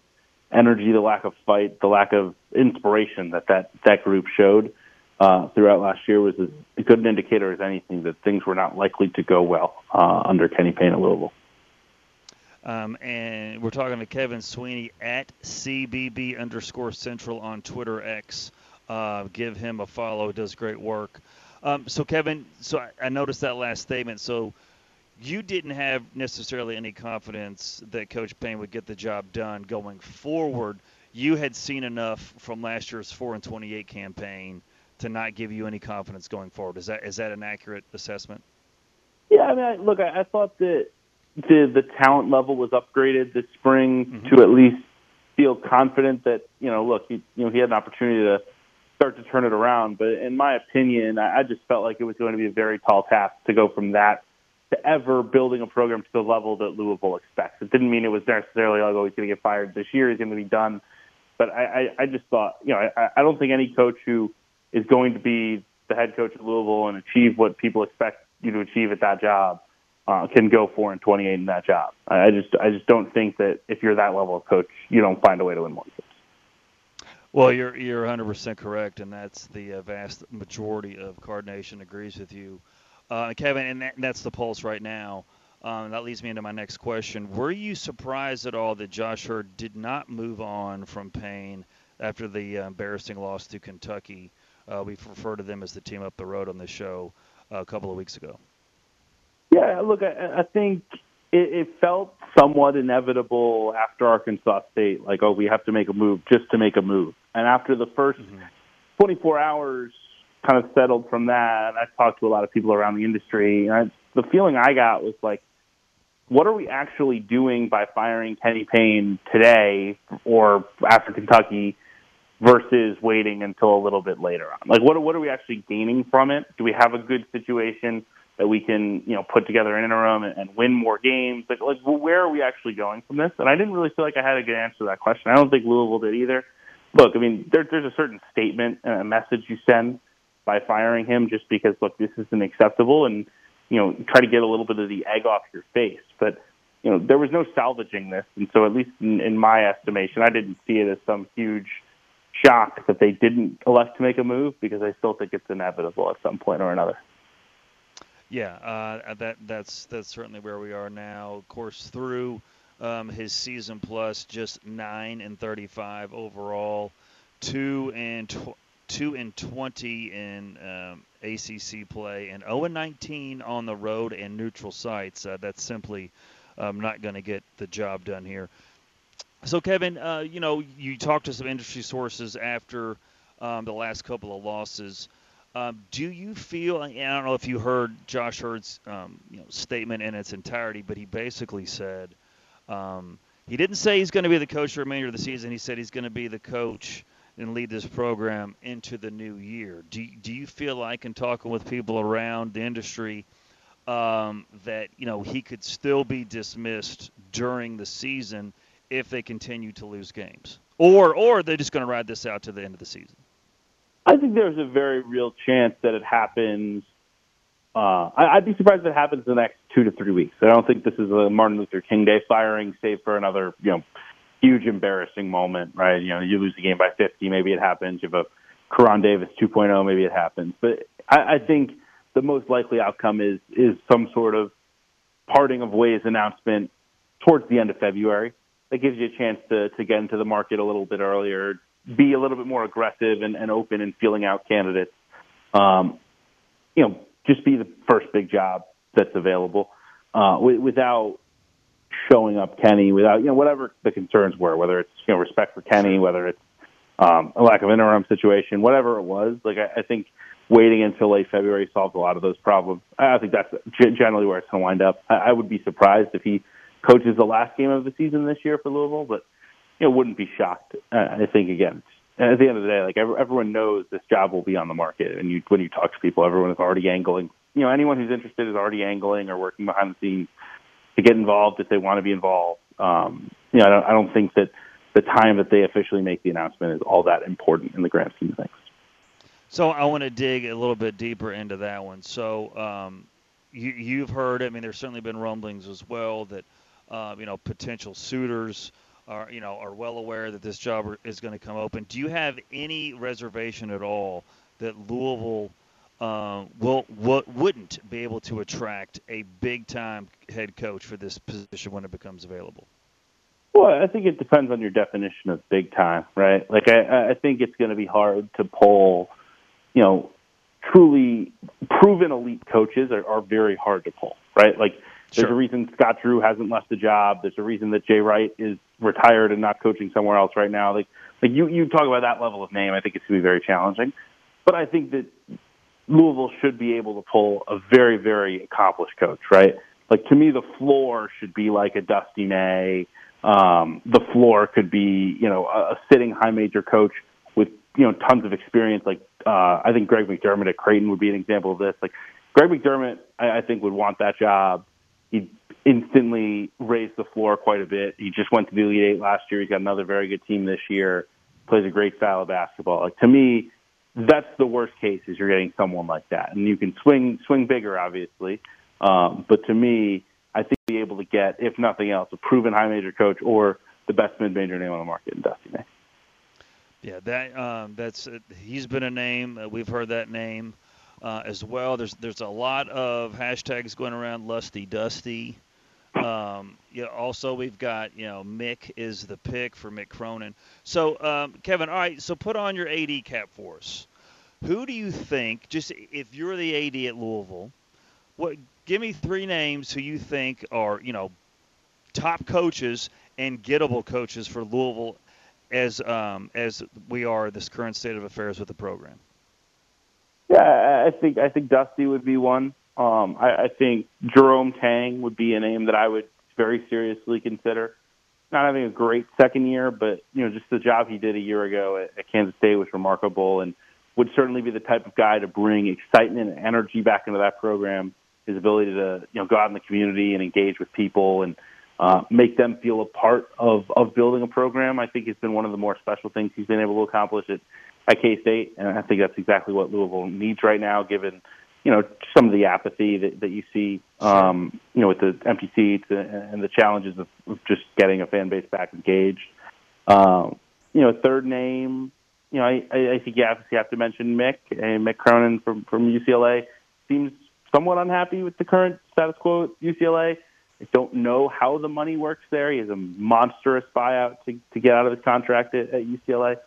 S6: energy, the lack of fight, the lack of inspiration that that, that group showed uh, throughout last year was as good an indicator as anything that things were not likely to go well uh, under Kenny Payne at Louisville.
S8: Um, and we're talking to Kevin Sweeney at CBB underscore Central on Twitter X. Uh, give him a follow. Does great work. Um, so Kevin, so I, I noticed that last statement. So you didn't have necessarily any confidence that Coach Payne would get the job done going forward. You had seen enough from last year's four and twenty-eight campaign to not give you any confidence going forward. Is that is that an accurate assessment?
S6: Yeah, I mean, I, look, I, I thought that the the talent level was upgraded this spring mm-hmm. to at least feel confident that you know, look, he, you know, he had an opportunity to start to turn it around. But in my opinion, I, I just felt like it was going to be a very tall task to go from that to ever building a program to the level that Louisville expects. It didn't mean it was necessarily like, oh, he's going to get fired this year, he's going to be done. But I, I, I just thought, you know, I, I don't think any coach who is going to be the head coach at Louisville and achieve what people expect you to achieve at that job uh, can go four and twenty eight in that job. I just I just don't think that if you're that level of coach, you don't find a way to win more games.
S8: Well, you're you're 100% correct, and that's the uh, vast majority of Card Nation agrees with you, uh, Kevin. And, that, and, that's the pulse right now. Um, that leads me into my next question. Were you surprised at all that Josh Heird did not move on from Payne after the uh, embarrassing loss to Kentucky? Uh, we refer to them as the team up the road on this show uh, a couple of weeks ago.
S6: Yeah, look, I, I think it, it felt somewhat inevitable after Arkansas State, like, oh, we have to make a move just to make a move. And after the 1st mm-hmm. 24 hours kind of settled from that, I talked to a lot of people around the industry, and I, the feeling I got was like, what are we actually doing by firing Kenny Payne today or after Kentucky versus waiting until a little bit later on? Like, what what are we actually gaining from it? Do we have a good situation that we can, you know, put together an interim and, and win more games? Like, like where are we actually going from this? And I didn't really feel like I had a good answer to that question. I don't think Louisville did either. Look, I mean, there, there's a certain statement and a message you send by firing him just because, look, this isn't acceptable, and you know, try to get a little bit of the egg off your face. But you know, there was no salvaging this, and so at least in, in my estimation, I didn't see it as some huge shock that they didn't elect to make a move because I still think it's inevitable at some point or another.
S8: Yeah, uh, that that's that's certainly where we are now. Of course, through um, his season plus, just nine and thirty-five overall, two and tw- two and twenty in um, ACC play, and zero and nineteen on the road and neutral sites. Uh, that's simply um, not going to get the job done here. So, Kevin, uh, you know, you talked to some industry sources after um, the last couple of losses. Um, do you feel? I don't know if you heard Josh Heird's um, you know, statement in its entirety, but he basically said um, he didn't say he's going to be the coach the remainder of the season. He said he's going to be the coach and lead this program into the new year. Do do you feel like, in talking with people around the industry, um, that you know he could still be dismissed during the season if they continue to lose games, or or they're just going to ride this out to the end of the season?
S6: I think there's a very real chance that it happens. Uh, I, I'd be surprised if it happens in the next two to three weeks. I don't think this is a Martin Luther King Day firing, save for another, you know, huge embarrassing moment, right? You know, you lose the game by 50, maybe it happens. You have a Karan Davis 2.0, maybe it happens. But I, I think the most likely outcome is is some sort of parting of ways announcement towards the end of February. That gives you a chance to to get into the market a little bit earlier, be a little bit more aggressive and, and open in feeling out candidates. Um, you know, just be the first big job that's available uh, w- without showing up Kenny, without you know whatever the concerns were, whether it's you know respect for Kenny, whether it's um, a lack of interim situation, whatever it was. Like I, I think waiting until late February solved a lot of those problems. I think that's generally where it's going to wind up. I, I would be surprised if he coaches the last game of the season this year for Louisville, but you know wouldn't be shocked. Uh, I think again, at the end of the day, like everyone knows this job will be on the market, and you when you talk to people, everyone is already angling. You know, anyone who's interested is already angling or working behind the scenes to get involved if they want to be involved. Um, you know, I don't, I don't think that the time that they officially make the announcement is all that important in the grand scheme of things.
S8: So I want to dig a little bit deeper into that one. So um, you, you've heard. I mean, there's certainly been rumblings as well that uh, you know potential suitors are you know are well aware that this job is going to come open. Do you have any reservation at all that Louisville uh, will, will wouldn't be able to attract a big time head coach for this position when it becomes available?
S6: Well, I think it depends on your definition of big time, right? Like I, I think it's going to be hard to pull, you know, truly proven elite coaches are, are very hard to pull, right? Like there's
S8: Sure.
S6: a reason Scott Drew hasn't left the job. There's a reason that Jay Wright is retired and not coaching somewhere else right now. Like like you you talk about that level of name, I think it's going to be very challenging. But I think that Louisville should be able to pull a very very accomplished coach, right? Like to me, the floor should be like a Dusty May. Um, the floor could be you know a, a sitting high major coach with you know tons of experience. Like uh, I think Greg McDermott at Creighton would be an example of this. Like Greg McDermott, I, I think would want that job. He instantly raised the floor quite a bit. He just went to the Elite Eight last year. He's got another very good team this year. Plays a great style of basketball. Like to me, that's the worst case is you're getting someone like that, and you can swing swing bigger, obviously. Um, but to me, I think be able to get, if nothing else, a proven high major coach or the best mid major name on the market in Dusty May.
S8: Yeah, that um, that's uh, he's been a name. Uh, we've heard that name uh, as well. There's there's a lot of hashtags going around. Lusty Dusty. Um, yeah. Also, we've got you know Mick is the pick for Mick Cronin. So um, Kevin, all right. So put on your AD cap for us. Who do you think? Just if you're the AD at Louisville, what? Give me three names who you think are you know top coaches and gettable coaches for Louisville as um, as we are this current state of affairs with the program.
S6: Yeah, I- think I think Dusty would be one. Um, I, I think Jerome Tang would be a name that I would very seriously consider. Not having a great second year, but you know, just the job he did a year ago at, at Kansas State was remarkable, and would certainly be the type of guy to bring excitement and energy back into that program. His ability to you know go out in the community and engage with people and uh, make them feel a part of of building a program. I think has been one of the more special things he's been able to accomplish at at K State, and I think that's exactly what Louisville needs right now, given you know some of the apathy that, that you see, um, you know, with the empty seats and, the challenges of, just getting a fan base back engaged. Um, you know, third name, you know, I, I think you obviously have to mention Mick and Mick Cronin from from UCLA. Seems somewhat unhappy with the current status quo at UCLA. I don't know how the money works there. He has a monstrous buyout to to get out of his contract at, at UCLA.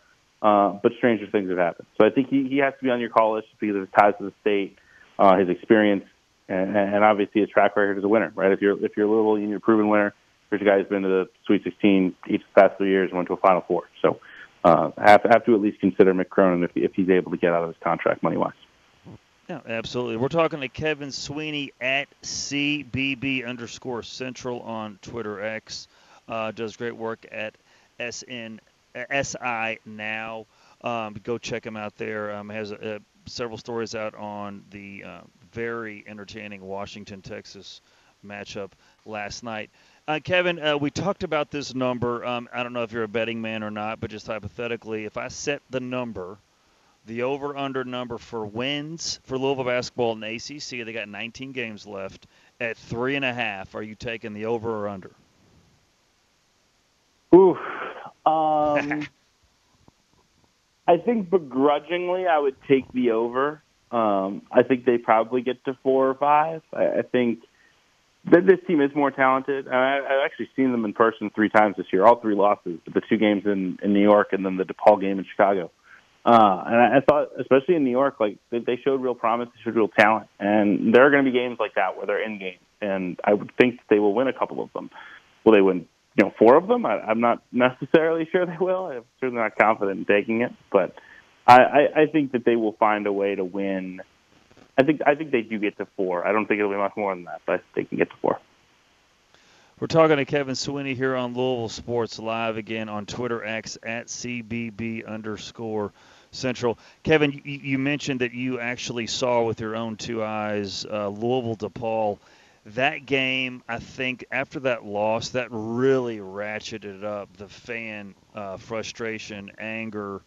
S6: Uh, but stranger things have happened. So I think he, he has to be on your call list because of his ties to the state, uh, his experience, and, and obviously his track record as a winner. Right? If you're if you're Louisville, you're a proven winner. Here's a guy who's been to the Sweet 16 each of the past three years and went to a Final Four. So uh, have have to at least consider Mick Cronin if if he's able to get out of his contract money wise.
S8: Yeah, absolutely. We're talking to Kevin Sweeney at CBB underscore Central on Twitter X. Uh, does great work at SN SI now. Um, go check him out there. Um, has uh, several stories out on the uh, very entertaining Washington Texas matchup last night. Uh, Kevin, uh, we talked about this number. Um, I don't know if you're a betting man or not, but just hypothetically, if I set the number, the over under number for wins for Louisville basketball in ACC, they got 19 games left at three and a half. Are you taking the over or under?
S6: Oof. Um, I think begrudgingly, I would take the over. Um, I think they probably get to four or five. I, I think that this team is more talented. I, I've actually seen them in person three times this year, all three losses, but the two games in, in New York and then the DePaul game in Chicago. Uh, and I, I thought, especially in New York, like they, they showed real promise, they showed real talent, and there are going to be games like that where they're in games, and I would think that they will win a couple of them. Will they win you know, four of them. I, I'm not necessarily sure they will. I'm certainly not confident in taking it, but I, I, I think that they will find a way to win. I think I think they do get to four. I don't think it'll be much more than that, but they can get to four.
S8: We're talking to Kevin Sweeney here on Louisville Sports Live again on Twitter X at CBB underscore Central. Kevin, you, you mentioned that you actually saw with your own two eyes uh, Louisville DePaul that game, I think after that loss, that really ratcheted up the fan uh, frustration, anger,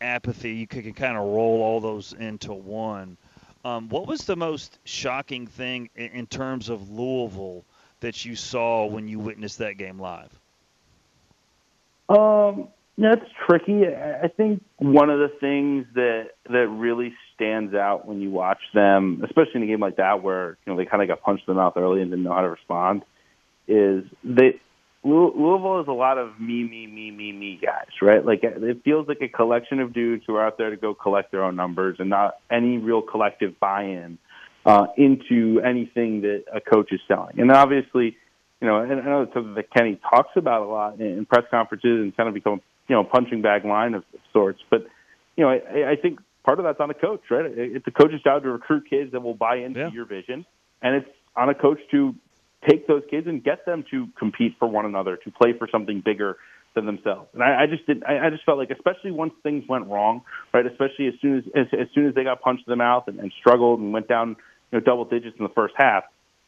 S8: apathy. You could kind of roll all those into one. Um, what was the most shocking thing in, in terms of Louisville that you saw when you witnessed that game live?
S6: Um, that's tricky. I think one of the things that that really stands out when you watch them, especially in a game like that where you know they kind of got punched in the mouth early and didn't know how to respond, is they Louisville is a lot of me, me, me, me, me guys, right? Like it feels like a collection of dudes who are out there to go collect their own numbers and not any real collective buy-in uh, into anything that a coach is selling. And obviously, you know, and I know it's something that Kenny talks about a lot in press conferences and kind of become, you know, punching bag line of sorts. But you know, I, I think part of that's on the coach, right? It's a coach's job to recruit kids that will buy into
S8: yeah.
S6: your vision, and it's on a coach to take those kids and get them to compete for one another, to play for something bigger than themselves. And I, I just did. I, I just felt like, especially once things went wrong, right? Especially as soon as as, as soon as they got punched in the mouth and, and struggled and went down, you know, double digits in the first half.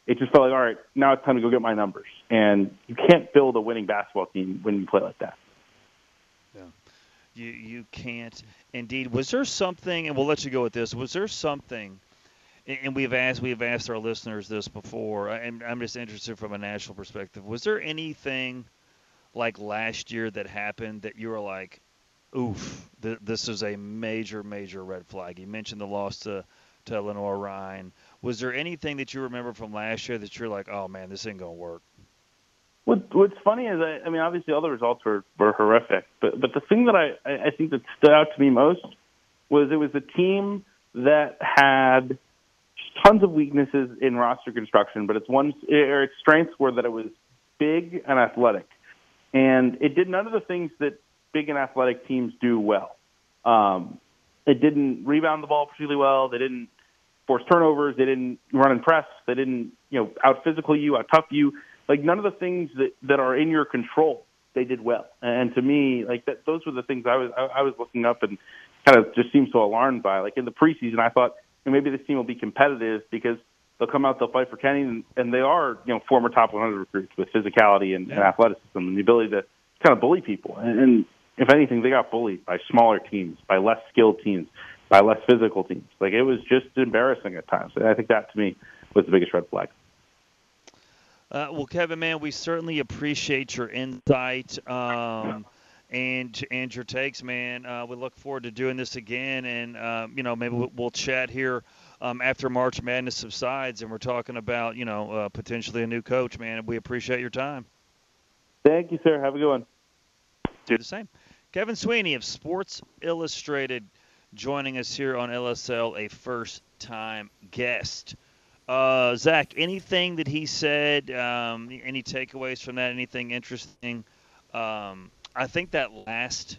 S6: It just felt like, all right, now it's time to go get my numbers. And you can't build a winning basketball team when you play like that.
S8: You you can't. Indeed. Was there something? And we'll let you go with this. Was there something? And we've asked we've asked our listeners this before, and I'm just interested from a national perspective. Was there anything like last year that happened that you were like, "Oof, th- this is a major, major red flag"? You mentioned the loss to to Lenoir-Rhyne. Was there anything that you remember from last year that you're like, "Oh man, this ain't gonna work"?
S6: What, what's funny is, I, I mean, obviously all the results were, were horrific, but but the thing that I, I think that stood out to me most was it was a team that had tons of weaknesses in roster construction, but its one or its strengths were that it was big and athletic, and it did none of the things that big and athletic teams do well. Um, it didn't rebound the ball particularly well. They didn't force turnovers. They didn't run and press. They didn't you know out physical you, out tough you like none of the things that that are in your control they did well. And to me, like that, those were the things I was I, I was looking up and kind of just seemed so alarmed by. Like in the preseason, I thought you know, maybe this team will be competitive because they'll come out, they'll fight for Kenny, and, and they are you know former top 100 recruits with physicality and, yeah. and athleticism and the ability to kind of bully people. And, and if anything, they got bullied by smaller teams, by less skilled teams, by less physical teams. Like it was just embarrassing at times. And I think that to me was the biggest red flag.
S8: Uh, well, Kevin, man, we certainly appreciate your insight um, and and your takes, man. Uh, we look forward to doing this again, and uh, you know maybe we'll, we'll chat here um, after March Madness subsides, and we're talking about you know uh, potentially a new coach, man. We appreciate your time.
S6: Thank you, sir. Have a good one.
S8: Do the same. Kevin Sweeney of Sports Illustrated joining us here on LSL, a first time guest. Uh, Zach, anything that he said, um, any takeaways from that, anything interesting? Um, I think that last,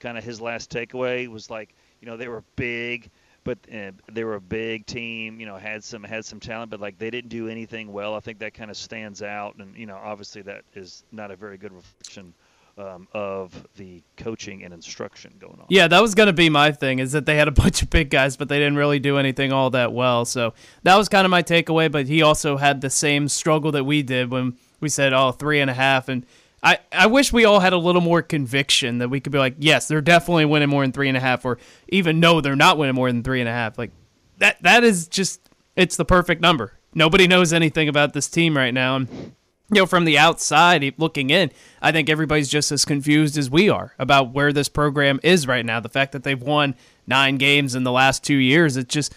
S8: kind of his last takeaway was like, you know, they were big, but uh, they were a big team. You know, had some had some talent, but like they didn't do anything well. I think that kind of stands out, and you know, obviously that is not a very good reflection um, of the coaching and instruction going on.
S9: Yeah, that was going to be my thing is that they had a bunch of big guys, but they didn't really do anything all that well. So that was kind of my takeaway. But he also had the same struggle that we did when we said, oh, three and a half. And I, I wish we all had a little more conviction that we could be like, yes, they're definitely winning more than three and a half, or even no, they're not winning more than three and a half. Like that that is just it's the perfect number. Nobody knows anything about this team right now. And you know, from the outside looking in, I think everybody's just as confused as we are about where this program is right now. The fact that they've won nine games in the last two years, it's just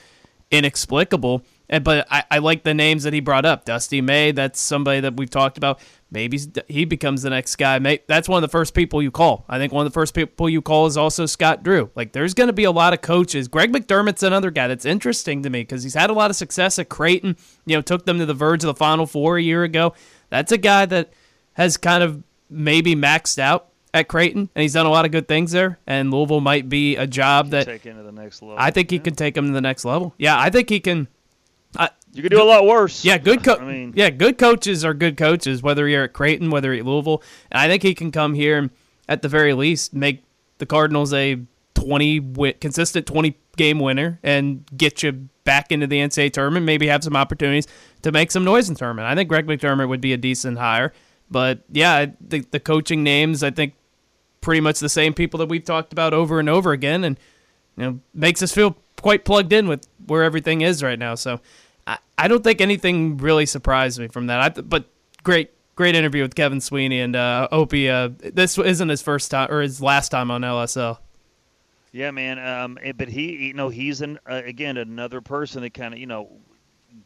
S9: inexplicable. And, but I, I like the names that he brought up. Dusty May, that's somebody that we've talked about. Maybe he becomes the next guy. May, that's one of the first people you call. I think one of the first people you call is also Scott Drew. Like, there's going to be a lot of coaches. Greg McDermott's another guy that's interesting to me because he's had a lot of success at Creighton. You know, took them to the verge of the Final Four a year ago. That's a guy that has kind of maybe maxed out at Creighton, and he's done a lot of good things there. And Louisville might be a job that
S8: take him to the next level.
S9: I think he can take him to the next level. Yeah, I think he can. I,
S8: you could do a lot worse.
S9: Yeah, good. Co-
S8: I mean,
S9: yeah, good coaches are good coaches, whether you're at Creighton, whether you're at Louisville. And I think he can come here and, at the very least, make the Cardinals a 20 wi- consistent 20 game winner and get you back into the NCAA tournament. Maybe have some opportunities to make some noise in the tournament. I think Greg McDermott would be a decent hire. But yeah, the the coaching names, I think, pretty much the same people that we've talked about over and over again, and you know makes us feel quite plugged in with where everything is right now. So I, I don't think anything really surprised me from that. I, but great great interview with Kevin Sweeney and uh, Opie. Uh, this isn't his first time or his last time on LSL.
S8: Yeah, man. Um, eh, but he, you know, he's an uh, again another person that kind of, you know,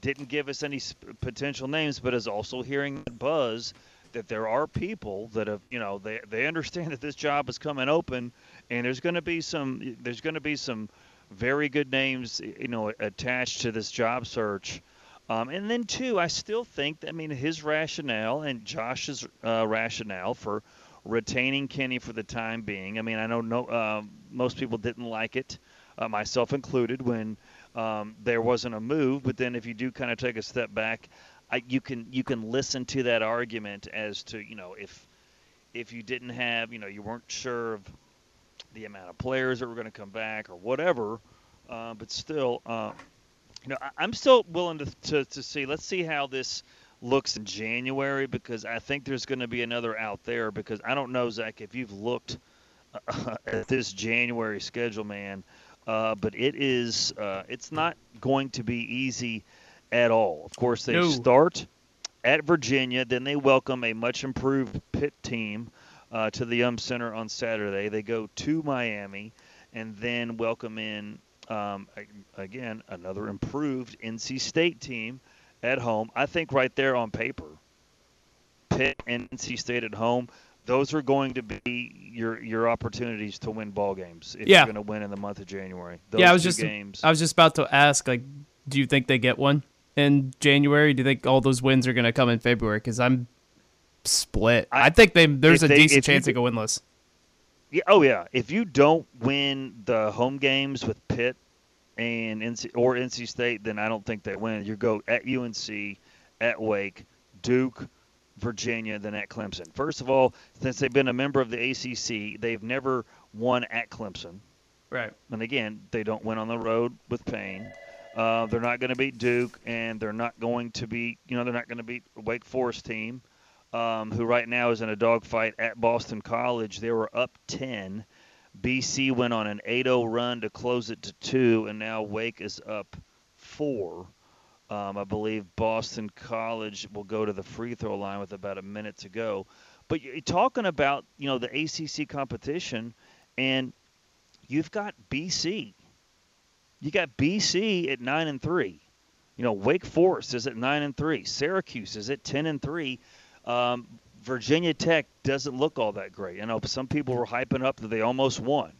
S8: didn't give us any sp- potential names, but is also hearing buzz that there are people that have, you know, they they understand that this job is coming open, and there's going to be some, there's going to be some very good names, you know, attached to this job search. Um, and then two, I still think, I mean, his rationale and Josh's uh, rationale for retaining Kenny for the time being. I mean, I know no, uh, most people didn't like it, uh, myself included, when um, there wasn't a move. But then, if you do kind of take a step back, I, you can you can listen to that argument as to you know if if you didn't have you know you weren't sure of the amount of players that were going to come back or whatever, uh, but still, uh, you know, I, I'm still willing to, to to see. Let's see how this looks in January because I think there's going to be another out there because I don't know Zach if you've looked uh, at this January schedule, man, uh, but it is uh, it's not going to be easy at all. Of course, they
S9: No.
S8: start at Virginia, then they welcome a much improved Pitt team uh, to the Yum Center on Saturday. They go to Miami and then welcome in um, again another improved NC State team at home. I think right there on paper, Pitt and NC State at home. Those are going to be your your opportunities to win ball games if
S9: Yeah.
S8: you're going to win in the month of January. Those
S9: yeah, I was just
S8: games.
S9: I was just about to ask, like, do you think they get one in January? Do you think all those wins are going to come in February? Because I'm split. I, think they there's a
S8: they-
S9: decent
S8: you
S9: chance they go winless.
S8: Yeah, oh yeah. If you don't win the home games with Pitt and NC or NC State, then I don't think they win. You go at UNC, at Wake, Duke, Virginia, then at Clemson. First of all, since they've been a member of the ACC, they've never won at Clemson.
S9: Right.
S8: And again, they don't win on the road with Payne. Uh, they're not going to beat Duke, and they're not going to beat, you know, they're not going to beat Wake Forest team, um, who right now is in a dogfight at Boston College. They were up 10. BC went on an 8-0 run to close it to two, and now Wake is up four. Um, I believe Boston College will go to the free throw line with about a minute to go. But you're talking about, you know, the ACC competition, and you've got BC. You got BC at nine and three. You know, Wake Forest is at nine and three. Syracuse is at ten and three. Um, Virginia Tech doesn't look all that great. I know some people were hyping up that they almost won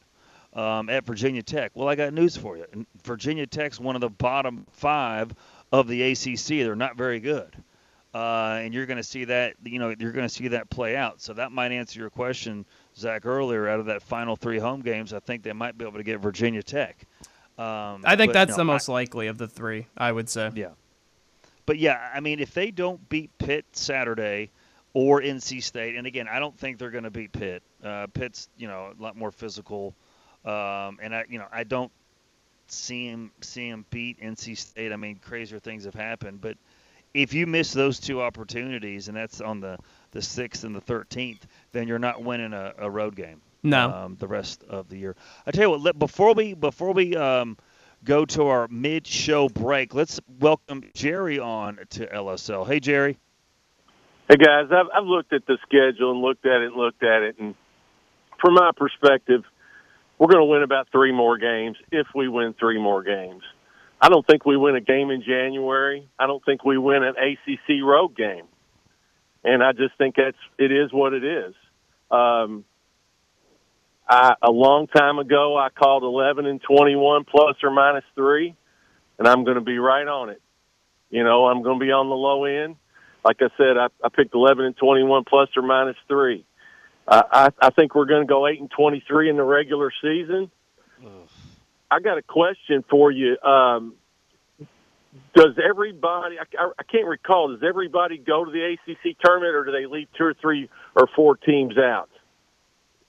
S8: um, at Virginia Tech. Well, I got news for you. Virginia Tech's one of the bottom five of the ACC. They're not very good, uh, and you're going to see that. You know, you're going to see that play out. So that might answer your question, Zach, earlier. Out of that final three home games, I think they might be able to get Virginia Tech. Um,
S9: I think
S8: but,
S9: that's
S8: no,
S9: the most
S8: I,
S9: likely of the three. I would say.
S8: Yeah. But yeah, I mean, if they don't beat Pitt Saturday or NC State, and again, I don't think they're going to beat Pitt. Uh, Pitt's you know a lot more physical, um, and I you know I don't see him see him beat NC State. I mean, crazier things have happened, but if you miss those two opportunities, and that's on the the sixth and the thirteenth, then you're not winning a, a road game.
S9: No.
S8: Um, the rest of the year. I tell you what. Let, before we before we um, go to our mid-show break, let's welcome Jerry on to LSL. Hey, Jerry.
S10: Hey guys, I've, I've looked at the schedule and looked at it and looked at it, and from my perspective, we're going to win about three more games if we win three more games. I don't think we win a game in January. I don't think we win an ACC road game, and I just think that's it is what it is. Um, I, a long time ago, I called 11 and 21 plus or minus three, and I'm going to be right on it. You know, I'm going to be on the low end. Like I said, I, I picked 11 and 21 plus or minus three. Uh, I, I think we're going to go 8 and 23 in the regular season. I got a question for you. Um, does everybody? I, I, I can't recall. Does everybody go to the ACC tournament, or do they leave two or three or four teams out?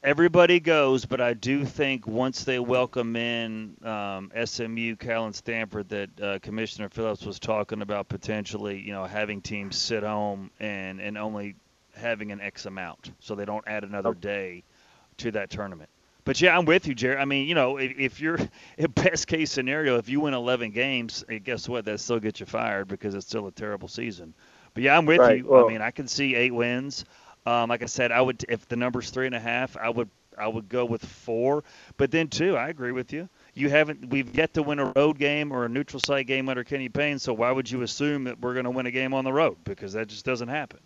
S8: Everybody goes, but I do think once they welcome in um, SMU, Cal, and Stanford, that uh, Commissioner Phillips was talking about potentially, you know, having teams sit home and and only having an X amount, so they don't add another day to that tournament. But yeah, I'm with you, Jerry. I mean, you know, if, if you're in best case scenario, if you win 11 games, eh, guess what? That still gets you fired because it's still a terrible season. But yeah, I'm with
S10: Right,
S8: you.
S10: well-
S8: I mean, I can see eight wins. Um, like I said, I would if the number's three and a half, I would I would go with four. But then two, I agree with you. You haven't we've yet to win a road game or a neutral site game under Kenny Payne. So why would you assume that we're going to win a game on the road? Because that just doesn't happen.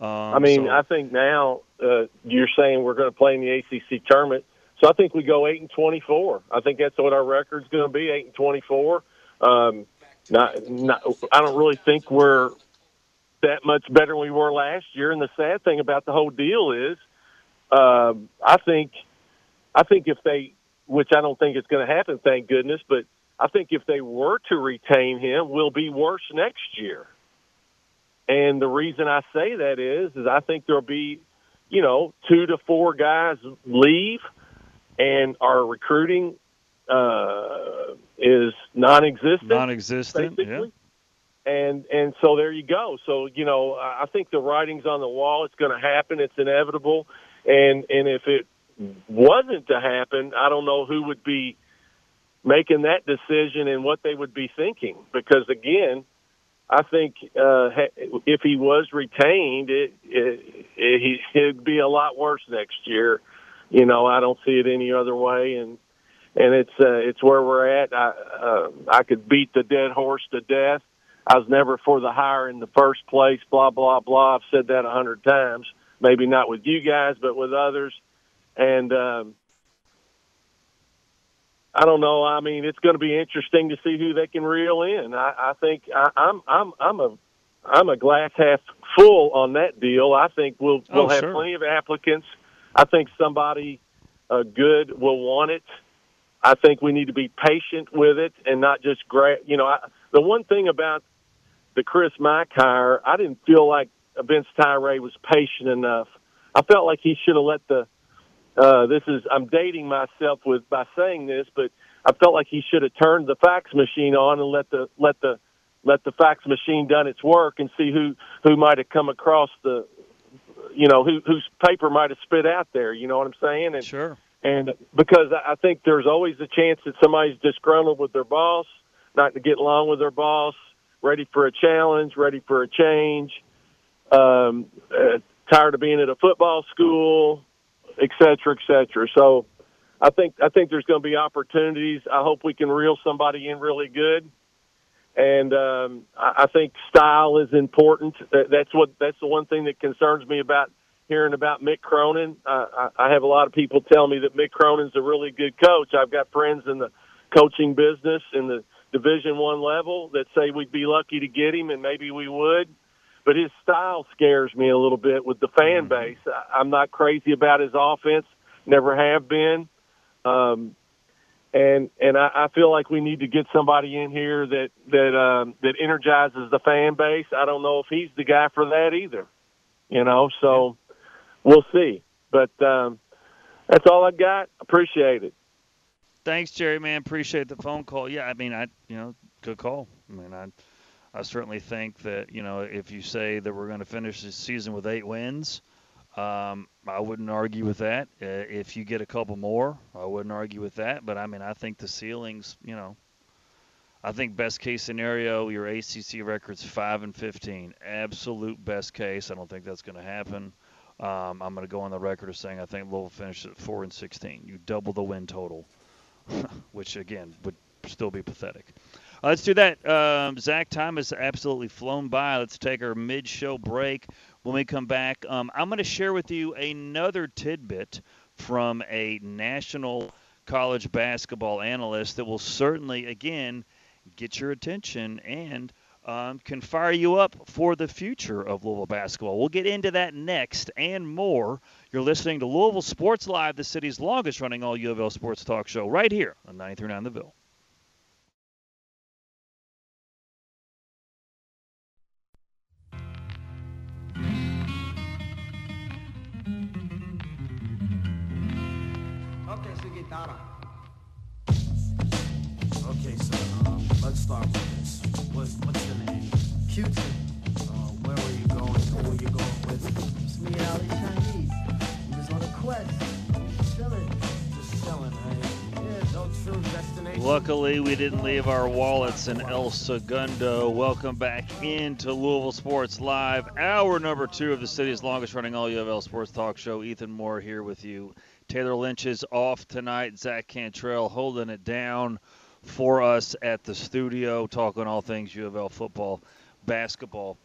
S8: Um,
S10: I mean,
S8: so-
S10: I think now uh, you're saying we're going to play in the ACC tournament, so I think we go eight and twenty-four. I think that's what our record's going to be: eight and twenty-four. Um, not, not, I don't really think we're that much better than we were last year. And the sad thing about the whole deal is, um, I think, I think if they, which I don't think it's going to happen, thank goodness, but I think if they were to retain him, we'll be worse next year. And the reason I say that is, is I think there'll be, you know, two to four guys leave, and our recruiting uh, is non-existent.
S8: non-existent. Yeah.
S10: And and so there you go. So you know, I think the writing's on the wall. It's going to happen. It's inevitable. And and if it wasn't to happen, I don't know who would be making that decision and what they would be thinking. Because again, I think uh, if he was retained, it, it, it he- it'd be a lot worse next year. You know, I don't see it any other way, and and it's uh, it's where we're at. I uh, I could beat the dead horse to death. I was never for the hire in the first place. Blah blah blah. I've said that a hundred times. Maybe not with you guys, but with others. And um, I don't know. I mean, it's going to be interesting to see who they can reel in. I, I think I, I'm I'm I'm a I'm a glass half full on that deal. I think we'll
S8: Oh,
S10: we'll have
S8: sure.
S10: plenty of applicants. I think somebody uh, good will want it. I think we need to be patient with it and not just grab. You know, I, the one thing about the Chris Mack hire, I didn't feel like Vince Tyra was patient enough. I felt like he should have let the. Uh, this is I'm dating myself with by saying this, but I felt like he should have turned the fax machine on and let the let the let the fax machine done its work and see who who might have come across the, you know, who whose paper might have spit out there. You know what I'm saying? And
S8: Sure.
S10: and because I I think there's always a chance that somebody's disgruntled with their boss, not to get along with their boss, ready for a challenge, ready for a change, um, uh, tired of being at a football school, et cetera, et cetera. So I think I think there's going to be opportunities. I hope we can reel somebody in really good. And um, I, I think style is important. That's what that's the one thing that concerns me about hearing about Mick Cronin. Uh, I, I have a lot of people tell me that Mick Cronin's a really good coach. I've got friends in the coaching business in the Division One level that say we'd be lucky to get him, and maybe we would. But his style scares me a little bit with the fan base. I, I'm not crazy about his offense, never have been. Um, and and I, I feel like we need to get somebody in here that that um, that energizes the fan base. I don't know if he's the guy for that either, you know. So we'll see. But um, that's all I got. Appreciate it.
S8: Thanks, Jerry. Man, appreciate the phone call. Yeah, I mean, I you know, good call. I mean, I I certainly think that you know if you say that we're going to finish the season with eight wins. Um, I wouldn't argue with that. Uh, if you get a couple more, I wouldn't argue with that. But I mean, I think the ceilings, you know, I think best case scenario, your ACC record's five and fifteen. Absolute best case. I don't think that's going to happen. Um, I'm going to go on the record of saying I think Louisville finishes at four and sixteen. You double the win total, which again would still be pathetic. Uh, let's do that. Um, Zach, time has absolutely flown by. Let's take our mid-show break. When we come back, um, I'm going to share with you another tidbit from a national college basketball analyst that will certainly, again, get your attention and um, can fire you up for the future of Louisville basketball. We'll get into that next and more. You're listening to Louisville Sports Live, the city's longest running all U of L sports talk show, right here on 93.9 The Ville. Luckily, we didn't leave our wallets in El Segundo. Welcome back into Louisville Sports Live, hour number two of the city's longest running all U of L sports talk show. Ethan Moore here with you. Taylor Lynch is off tonight. Zach Cantrell holding it down for us at the studio, talking all things U of L football, basketball,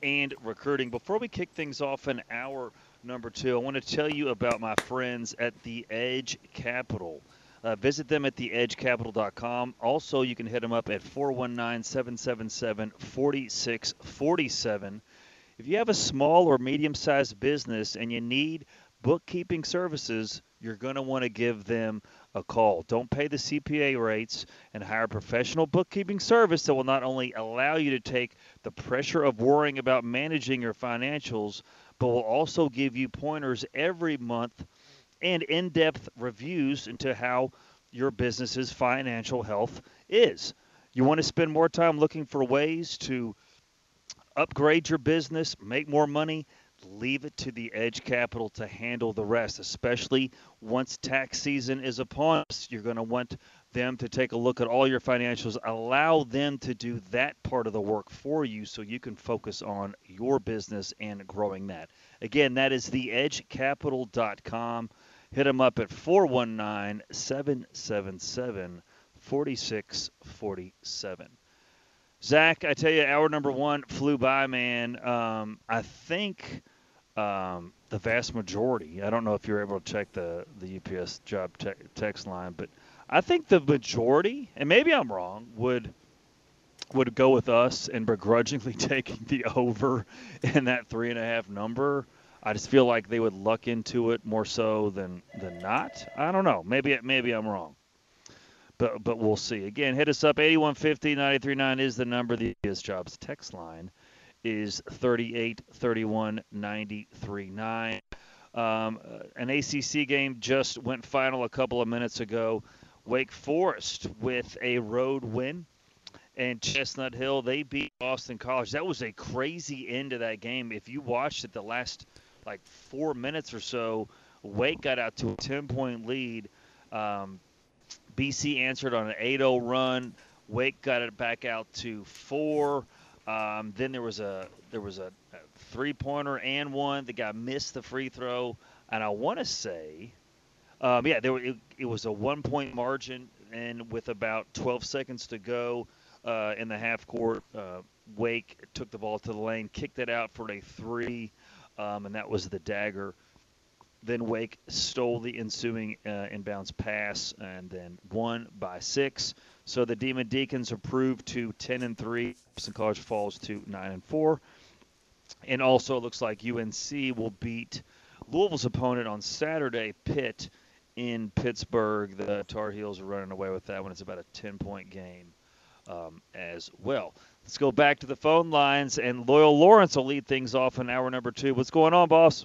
S8: and recruiting. Before we kick things off in hour number two, I want to tell you about my friends at the Edge Capital. Uh, visit them at theedgecapital.com. Also, you can hit them up at 419 777 4647. If you have a small or medium sized business and you need bookkeeping services, you're going to want to give them a call. Don't pay the CPA rates and hire a professional bookkeeping service that will not only allow you to take the pressure of worrying about managing your financials, but will also give you pointers every month and in depth reviews into how your business's financial health is. You want to spend more time looking for ways to upgrade your business, make more money, leave it to the Edge Capital to handle the rest, especially once tax season is upon us. You're going to want them to take a look at all your financials, allow them to do that part of the work for you so you can focus on your business and growing that. Again, that is theedgecapital.com. Hit them up at 419 777 4647. Zach, I tell you, hour number one flew by, man. Um, I think um, the vast majority, I don't know if you're able to check the, the UPS job te- text line, but I think the majority, and maybe I'm wrong, would would go with us and begrudgingly taking the over in that three and a half number. I just feel like they would luck into it more so than than not. I don't know. Maybe maybe I'm wrong but but we'll see. Again, hit us up 8150 939 is the number. The is jobs text line is 38 31 939. Um, an ACC game just went final a couple of minutes ago. Wake Forest with a road win. And Chestnut Hill, they beat Boston College. That was a crazy end to that game. If you watched it the last like four minutes or so, Wake got out to a 10 point lead. Um, BC answered on an 8-0 run. Wake got it back out to four. Um, then there was a there was a, a three-pointer and one. The guy missed the free throw, and I want to say, um, yeah, there it, it was a one-point margin, and with about 12 seconds to go uh, in the half court, uh, Wake took the ball to the lane, kicked it out for a three. Um, and that was the dagger. Then Wake stole the ensuing uh, inbounds pass and then won by six. So the Demon Deacons improved to 10 and three. St. College falls to nine and four. And also, it looks like UNC will beat Louisville's opponent on Saturday, Pitt, in Pittsburgh. The Tar Heels are running away with that one. It's about a 10 point game um, as well. Let's go back to the phone lines, and Loyal Lawrence will lead things off in hour number two. What's going on, boss?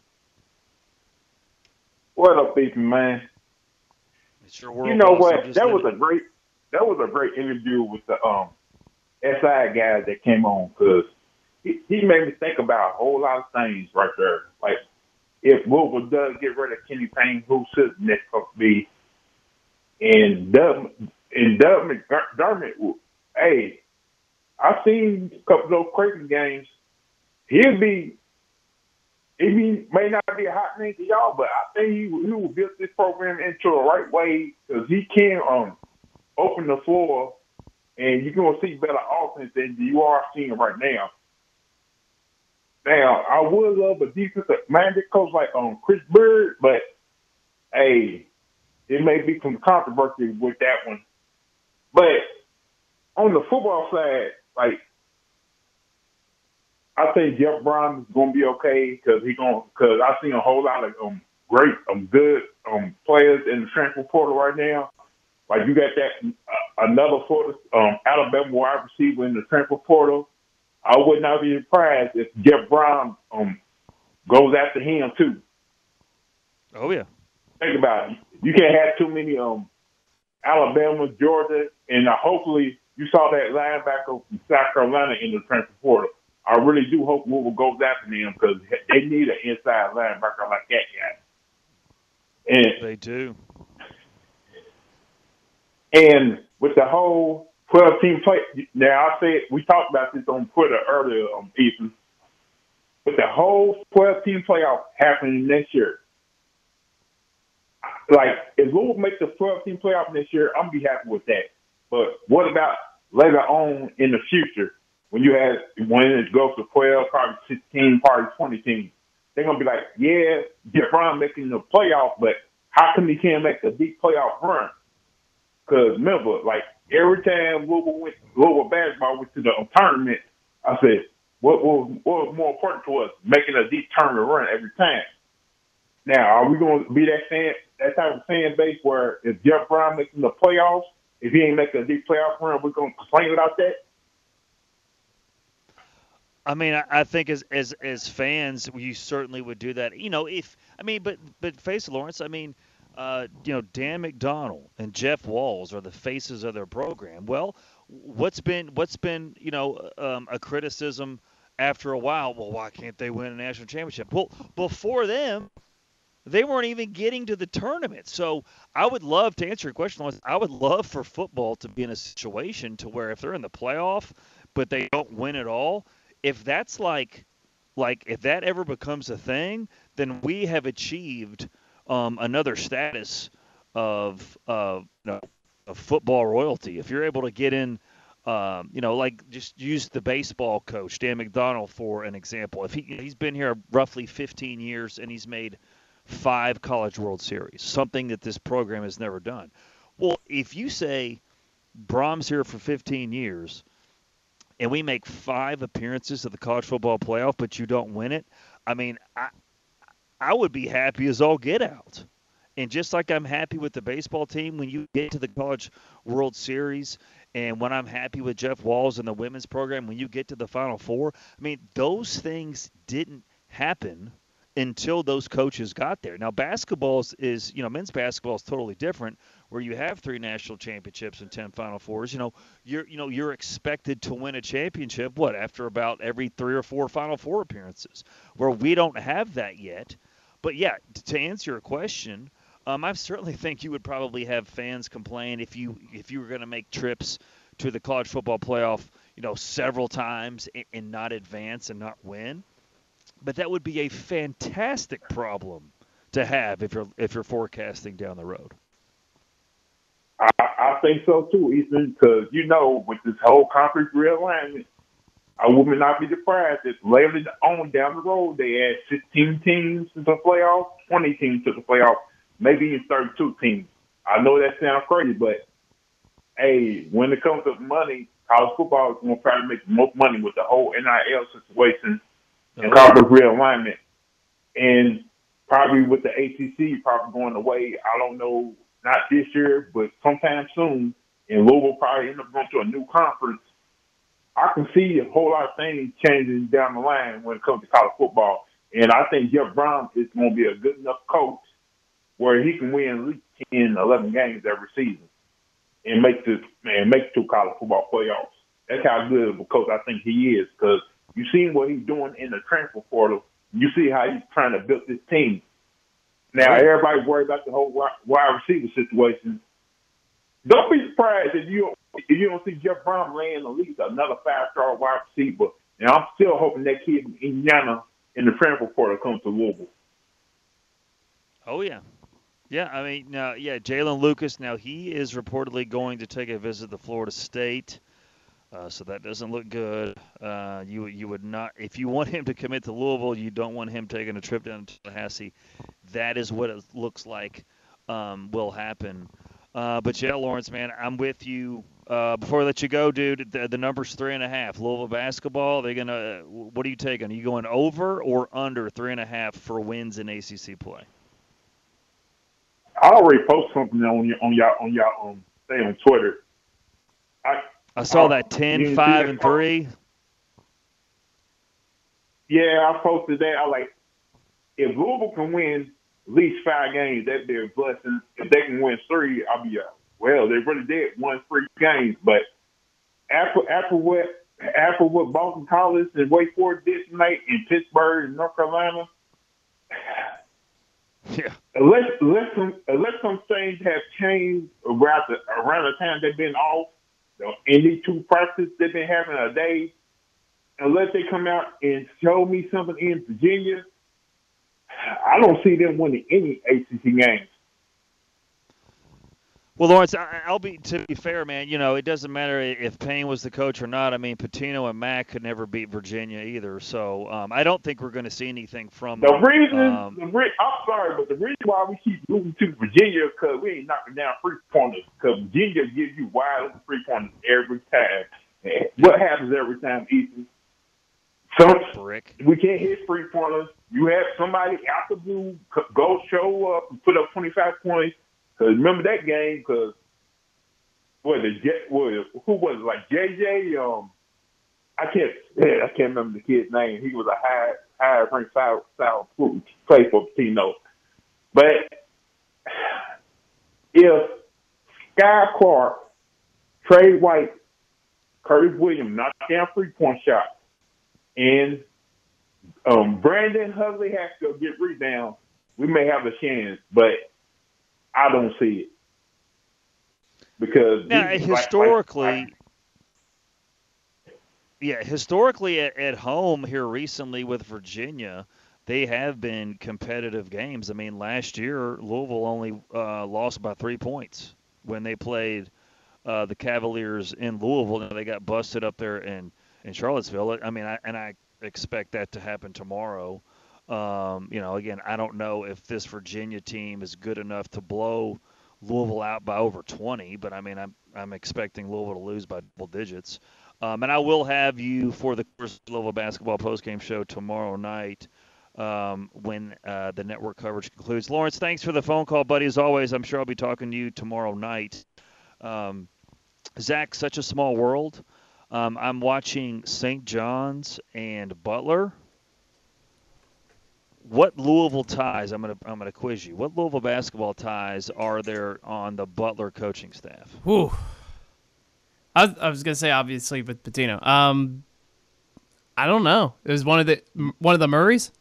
S11: What up, Ethan, man?
S8: It's your world.
S11: You know
S8: boss.
S11: What? That was
S8: it.
S11: a great that was a great interview with the um SI guy that came on because he, he made me think about a whole lot of things right there. Like if Louisville does get rid of Kenny Payne, who should next up be? And Doug and Doug McDermott, hey, I've seen a couple of those Creighton games. He'll be he may- not be a hot name to y'all, but I think he, he will build this program into the right way because he can um open the floor, and you're gonna see better offense than you are seeing right now. Now, I would love a defensive minded coach like um Chris Beard, but hey, it may be some controversy with that one. But on the football side, like I think Jeff Brohm is going to be okay because he going because I've seen a whole lot of um great um good um players in the transfer portal right now. Like you got that uh, another Florida um Alabama wide receiver in the transfer portal. I would not be surprised if Jeff Brohm um goes after him too.
S8: Oh yeah.
S11: Think about it. You can't have too many um Alabama, Georgia, and uh, hopefully you saw that linebacker from South Carolina in the transfer portal. I really do hope Louisville goes after them because they need an inside linebacker like that guy. And
S8: They do.
S11: and with the whole 12 team play, now I said we talked about this on Twitter earlier, on Ethan. With the whole 12 team playoff happening next year, like if Louisville makes the 12 team playoff next year, I'm gonna be happy with that. But what about later on in the future when you have when it goes to 12, probably 16, probably 20 teams? They're gonna be like, yeah, Jeff Brohm making the playoff, but how come he can't make a deep playoff run? Because remember, like every time Louisville went, Louisville basketball went to the tournament, I said, what was what was more important to us, making a deep tournament run every time. Now, are we going to be that fan, that type of fan base where if Jeff Brohm making the playoffs, if he ain't making a deep playoff run, we're to complain about that?
S8: I mean, I, I think as as as fans, you certainly would do that. You know, if I mean, but but face Lawrence. I mean, uh, you know, Dan McDonnell and Jeff Walz are the faces of their program. Well, what's been what's been you know um, a criticism after a while? Well, why can't they win a national championship? Well, before them, they weren't even getting to the tournament. So I would love to answer your question. I would love for football to be in a situation to where if they're in the playoff, but they don't win at all, if that's like, like if that ever becomes a thing, then we have achieved um, another status of, uh, you know, of football royalty. If you're able to get in. Um, you know, like just use the baseball coach Dan McDonnell for an example. If he he's been here roughly 15 years and he's made five College World Series, something that this program has never done. Well, if you say Brohm's here for 15 years and we make five appearances at the college football playoff, but you don't win it, I mean, I I would be happy as all get out. And just like I'm happy with the baseball team when you get to the College World Series, and when I'm happy with Jeff Walz and the women's program when you get to the Final Four, I mean, those things didn't happen until those coaches got there. Now, basketball is, you know, men's basketball is totally different, where you have three national championships and ten Final Fours. You know, you're, you know, you're expected to win a championship. What after about every three or four Final Four appearances, where we don't have that yet. But yeah, to answer your question, um, I certainly think you would probably have fans complain if you if you were going to make trips to the college football playoff, you know, several times and, and not advance and not win. But that would be a fantastic problem to have if you're if you're forecasting down the road.
S11: I, I think so too, Ethan, because you know, with this whole conference realignment, I would not be surprised if later on down the road they add 16 teams to the playoffs, 20 teams to the playoffs, maybe even 32 teams. I know that sounds crazy, but hey, when it comes to money, college football is going to try to make most money with the whole NIL situation and conference realignment. And probably with the ACC probably going away, I don't know, not this year, but sometime soon. And Louisville probably end up going to a new conference. I can see a whole lot of things changing down the line when it comes to college football. And I think Jeff Brohm is going to be a good enough coach where he can win at least 10, 11 games every season and make the and make two college football playoffs. That's how good of a coach I think he is because you seen what he's doing in the transfer portal. You see how he's trying to build this team. Now everybody's worried about the whole wide receiver situation. Don't be surprised if you if you don't see Jeff Brohm laying at least another five star wide receiver. And I'm still hoping that kid in Indiana in the transfer portal comes to Louisville.
S8: Oh yeah, yeah. I mean, now yeah, Jaylin Lucas. Now he is reportedly going to take a visit to Florida State. Uh, so that doesn't look good. Uh, you you would not if you want him to commit to Louisville, you don't want him taking a trip down to Tallahassee. That is what it looks like um, will happen. Uh, but yeah, Lawrence, man, I'm with you. Uh, before I let you go, dude, the, the number's three and a half. Louisville basketball. they're gonna. What are you taking? Are you going over or under three and a half for wins in ACC play?
S11: I already posted something on your on y'all on y'all um on Twitter. I
S8: I saw
S11: Oh,
S8: that 10,
S11: you didn't see
S8: 5,
S11: that
S8: and
S11: post?
S8: 3.
S11: Yeah, I posted that. I like if Louisville can win at least five games, that'd be a blessing. If they can win three, I'll be uh, well. They really did won three games, but after after what after what Boston College and Wake Forest did tonight in Pittsburgh and North Carolina,
S8: yeah.
S11: Unless unless some unless some things have changed around the around the time they've been off, know, two practices they've been having a day, unless they come out and show me something in Virginia, I don't see them winning any ACC games.
S8: Well, Lawrence, I- I'll be to be fair, man. You know, it doesn't matter if Payne was the coach or not. I mean, Pitino and Mack could never beat Virginia either. So um, I don't think we're going to see anything from
S11: The reason,
S8: Um,
S11: the re- I'm sorry, but the reason why we keep moving to Virginia because we ain't knocking down three pointers. Because Virginia gives you wide open three pointers every time. And what happens every time, Ethan? Some
S8: brick.
S11: we can't hit three pointers. You have somebody out the blue go show up and put up 25 points. Because remember that game? Because what the what, who was it? Like JJ? Um, I can't. Yeah, I can't remember the kid's name. He was a high high ranked foul foul play for Pitino. But if Skyy Clark, Tre White, Curtis Williams knock down three point shots, and um, Brandon Hugley has to get rebounds, we may have a chance, but I don't see it because
S8: Now,
S11: these-
S8: historically,
S11: like-
S8: yeah, historically at, at home here recently with Virginia, they have been competitive games. I mean, last year Louisville only uh, lost by three points when they played uh, the Cavaliers in Louisville. And they got busted up there in in Charlottesville. I mean, I, and I expect that to happen tomorrow. Um, you know, again, I don't know if this Virginia team is good enough to blow Louisville out by over 20, but I mean, I'm I'm expecting Louisville to lose by double digits. Um, and I will have you for the Louisville basketball postgame show tomorrow night um, when uh, the network coverage concludes. Lawrence, thanks for the phone call, buddy. As always, I'm sure I'll be talking to you tomorrow night. Um, Zach, such a small world. Um, I'm watching St. John's and Butler. What Louisville ties? I'm gonna I'm gonna quiz you. What Louisville basketball ties are there on the Butler coaching staff?
S9: Whew. I, was- I was gonna say obviously with Pitino. Um, I don't know. It was one of the one of the Murrays.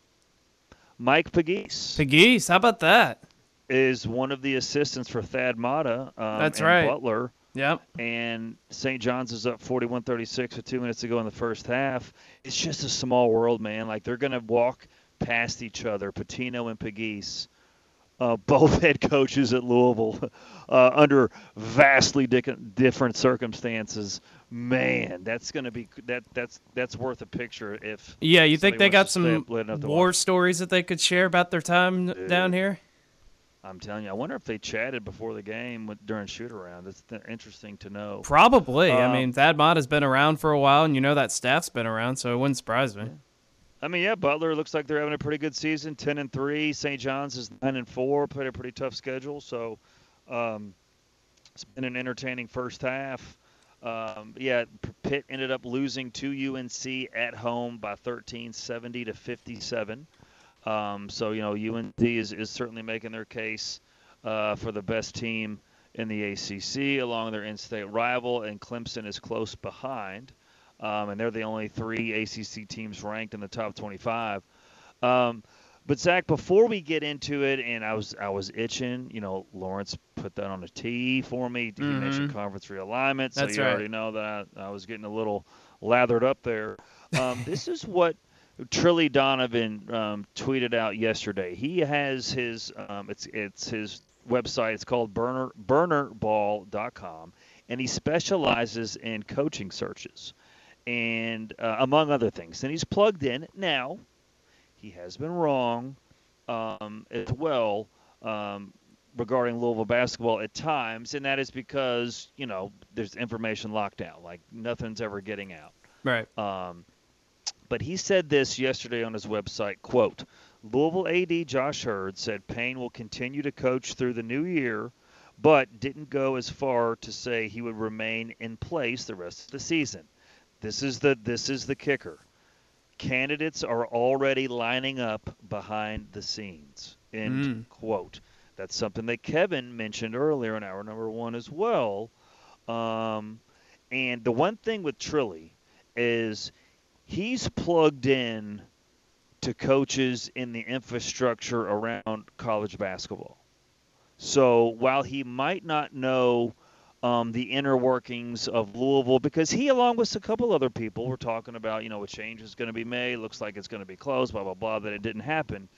S8: Mike Pegues.
S9: Pegues. How about that?
S8: Is one of the assistants for Thad Matta. Um,
S9: That's right.
S8: Butler.
S9: Yep.
S8: And St. John's is up 41-36 with two minutes to go in the first half. It's just a small world, man. Like they're gonna walk past each other, Pitino and Pegues. Uh, both head coaches at Louisville uh, under vastly dic- different circumstances. Man, that's gonna be that. That's that's worth a picture if.
S9: Yeah, you think they got some
S8: up late enough to
S9: war
S8: watch.
S9: stories that they could share about their time down here?
S8: I'm telling you, I wonder if they chatted before the game with, during shoot around. It's th- interesting to know.
S9: Probably. I
S8: Um,
S9: mean, Thad Matta has been around for a while, and you know that staff's been around, so it wouldn't surprise me.
S8: I mean, yeah, Butler looks like they're having a pretty good season, ten and three. St. John's is nine and four. Played a pretty tough schedule, so um, it's been an entertaining first half. Um, yeah, Pitt ended up losing to UNC at home by 13, 70 to 57. Um, so you know, UNC is, is certainly making their case uh, for the best team in the ACC, along their in-state rival, and Clemson is close behind um, and they're the only three ACC teams ranked in the top 25. Um, but Zach, before we get into it, and I was I was itching, you know, Lawrence put that on a tee for me. He mentioned
S9: Mhm.
S8: conference realignment, so
S9: That's
S8: you
S9: right.
S8: already know that I, I was getting a little lathered up there. Um, this is what Trilly Donovan um, tweeted out yesterday. He has his um, it's it's his website. It's called burner burnerball.com, and he specializes in coaching searches and uh, among other things. And he's plugged in now. He has been wrong um, as well um, regarding Louisville basketball at times, and that is because you know there's information lockdown, like nothing's ever getting out.
S9: Right.
S8: Um, but he said this yesterday on his website, quote, Louisville AD Josh Heird said Payne will continue to coach through the new year, but didn't go as far to say he would remain in place the rest of the season. This is the this is the kicker. Candidates are already lining up behind the scenes. End
S9: Mm.
S8: quote. That's something that Kevin mentioned earlier in hour number one as well. Um, and the one thing with Trilly is he's plugged in to coaches in the infrastructure around college basketball. So while he might not know um, the inner workings of Louisville, because he, along with a couple other people, were talking about, you know, a change is going to be made, looks like it's going to be close, blah, blah, blah, that it didn't happen.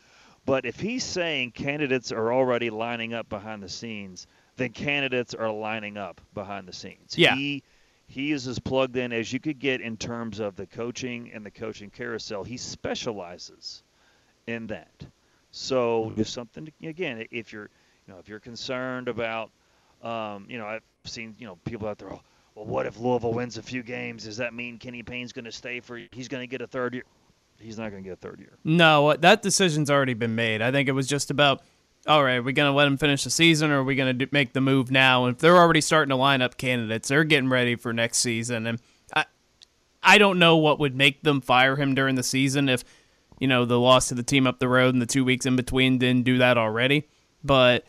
S8: But if he's saying candidates are already lining up behind the scenes, then candidates are lining up behind the scenes.
S9: Yeah.
S8: He, he is as plugged in as you could get in terms of the coaching and the coaching carousel. He specializes in that. So if something again, if you're you know if you're concerned about um, you know I've seen you know people out there. Oh, well, what if Louisville wins a few games? Does that mean Kenny Payne's going to stay for? He's going to get a third year. He's not going to get a third year.
S9: No, that decision's already been made. I think it was just about, all right, are we're going to let him finish the season or are we going to make the move now? And if they're already starting to line up candidates, they're getting ready for next season. And I, I don't know what would make them fire him during the season if, you know, the loss to the team up the road and the two weeks in between didn't do that already. But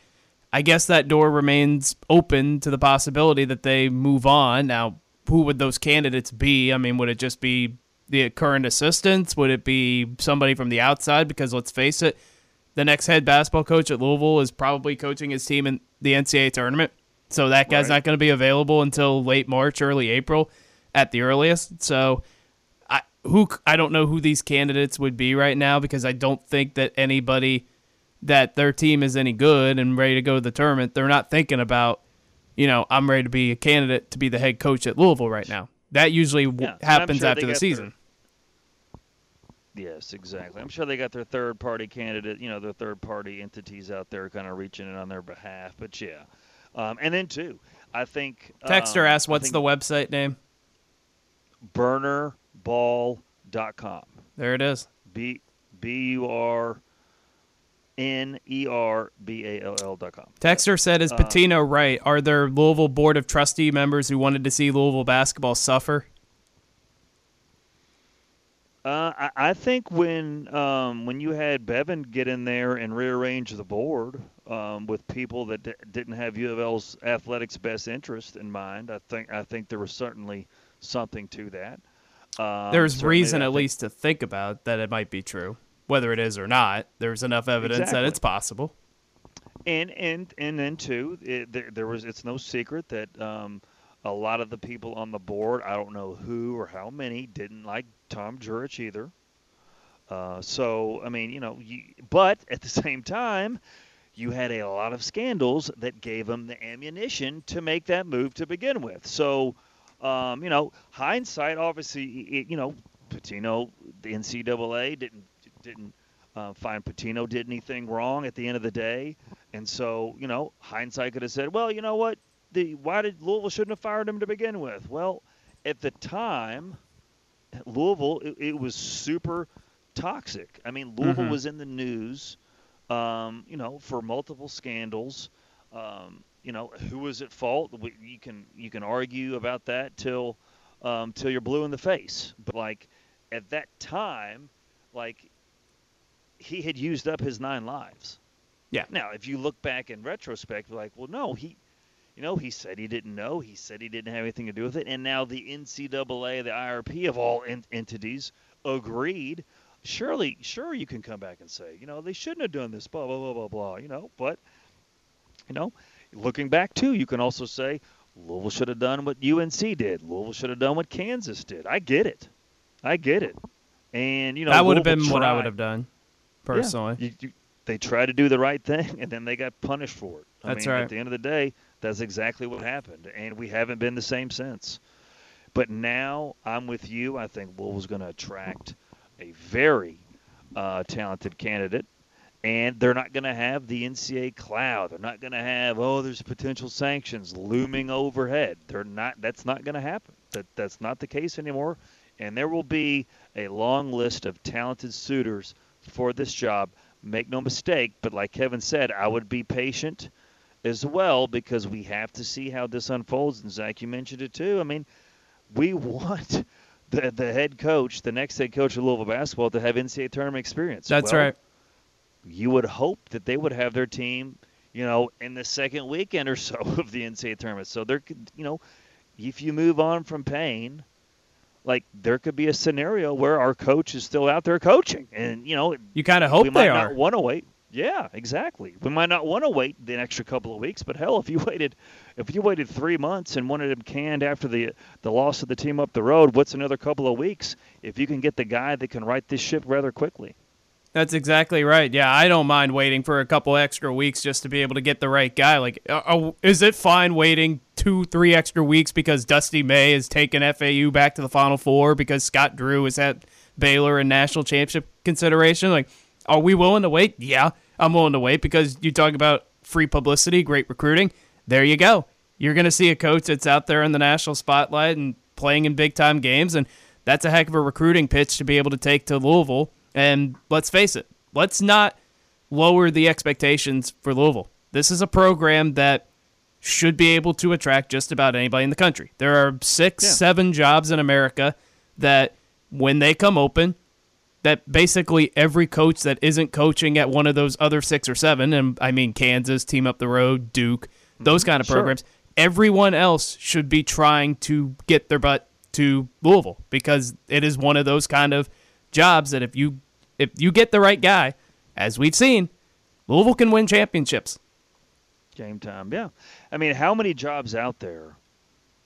S9: I guess that door remains open to the possibility that they move on. Now, who would those candidates be? I mean, would it just be the current assistants? Would it be somebody from the outside? Because let's face it, the next head basketball coach at Louisville is probably coaching his team in the NCAA tournament. So that guy's
S8: Right.
S9: not going to be available until late March, early April at the earliest. So I who I don't know who these candidates would be right now because I don't think that anybody that their team is any good and ready to go to the tournament, they're not thinking about, you know, I'm ready to be a candidate to be the head coach at Louisville right now. That usually w
S8: Yeah,
S9: happens
S8: sure
S9: after the
S8: got their-
S9: season.
S8: Yes, exactly. I'm sure they got their third party candidate, you know, their third party entities out there kind of reaching in on their behalf. But yeah. Um, and then, too, I think.
S9: Texter
S8: um,
S9: asked, "What's the website name?"
S8: burnerball.com.
S9: There it is.
S8: B B U R N E R B A L L dot com.
S9: Texter said, "Is
S8: Uh,
S9: Pitino right? Are there Louisville board of trustee members who wanted to see Louisville basketball suffer?"
S8: Uh, I, I think when um, when you had Bevin get in there and rearrange the board um, with people that d- didn't have U of L's athletics best interest in mind, I think I think there was certainly something to that. Um,
S9: There's reason at least to think about that it might be true, whether it is or not. There's enough evidence that it's possible.
S8: And and and then too, it, there, there was. It's no secret that um, a lot of the people on the board, I don't know who or how many, didn't like Tom Jurich either. Uh, so I mean, you know, you, but at the same time, you had a lot of scandals that gave him the ammunition to make that move to begin with. So Um, you know, hindsight, obviously, it, you know, Pitino, the NCAA didn't didn't uh, find Pitino did anything wrong at the end of the day, and so you know, hindsight could have said, well, you know what, the why did Louisville shouldn't have fired him to begin with? Well, at the time, Louisville, it, it was super toxic. I mean, Louisville
S9: Mhm.
S8: was in the news, um, you know, for multiple scandals. Um, you know, who was at fault? We, you can you can argue about that till um, till you're blue in the face. But like at that time, like he had used up his nine lives.
S9: Yeah.
S8: Now, if you look back in retrospect, like, well, no, he, you know, he said he didn't know. He said he didn't have anything to do with it. And now the NCAA, the IRP of all en- entities, agreed. Surely, sure, you can come back and say, you know, they shouldn't have done this, blah blah blah blah blah. You know, but you know, looking back too, you can also say Louisville should have done what UNC did. Louisville should have done what Kansas did. I get it. I get it. And you know,
S9: that would have been what I would have done,
S8: Yeah.
S9: personally.
S8: You- you- they tried to do the right thing, and then they got punished for it. I
S9: That's
S8: mean,
S9: right.
S8: At the end of the day, that's exactly what happened, and we haven't been the same since. But now I'm with you. I think Louisville's going to attract a very uh, talented candidate, and they're not going to have the NCAA cloud. They're not going to have oh, there's potential sanctions looming overhead. They're not. That's not going to happen. That that's not the case anymore. And there will be a long list of talented suitors for this job. Make no mistake, but like Kevin said, I would be patient as well because we have to see how this unfolds. And Zach, you mentioned it too. I mean, we want the the head coach, the next head coach of Louisville basketball, to have NCAA tournament experience.
S9: That's
S8: Well,
S9: right.
S8: You would hope that they would have their team, you know, in the second weekend or so of the NCAA tournament. So there could, you know, if you move on from Payne, like there could be a scenario where our coach is still out there coaching, and you know,
S9: You kind of hope
S8: we might
S9: they
S8: not
S9: are.
S8: want to wait. Yeah, exactly. We might not want to wait the extra couple of weeks, but hell, if you waited, if you waited three months and wanted him canned after the the loss of the team up the road, what's another couple of weeks if you can get the guy that can right this ship rather quickly?
S9: That's exactly right. Yeah, I don't mind waiting for a couple extra weeks just to be able to get the right guy. Like, uh, uh, is it fine waiting two, three extra weeks because Dusty May has taken FAU back to the Final Four because Scott Drew is at Baylor in national championship consideration? Like, are we willing to wait? Yeah, I'm willing to wait because you talk about free publicity, great recruiting. There you go. You're going to see a coach that's out there in the national spotlight and playing in big time games, and that's a heck of a recruiting pitch to be able to take to Louisville. And let's face it, let's not lower the expectations for Louisville. This is a program that should be able to attract just about anybody in the country. There are six,
S8: Yeah.
S9: seven jobs in America that, when they come open, that basically every coach that isn't coaching at one of those other six or seven, and I mean Kansas, Team Up the Road, Duke, mm-hmm. those kind of
S8: Sure.
S9: programs, everyone else should be trying to get their butt to Louisville because it is one of those kind of jobs that if you if you get the right guy, as we've seen, Louisville can win championships.
S8: Game time, yeah. I mean, how many jobs out there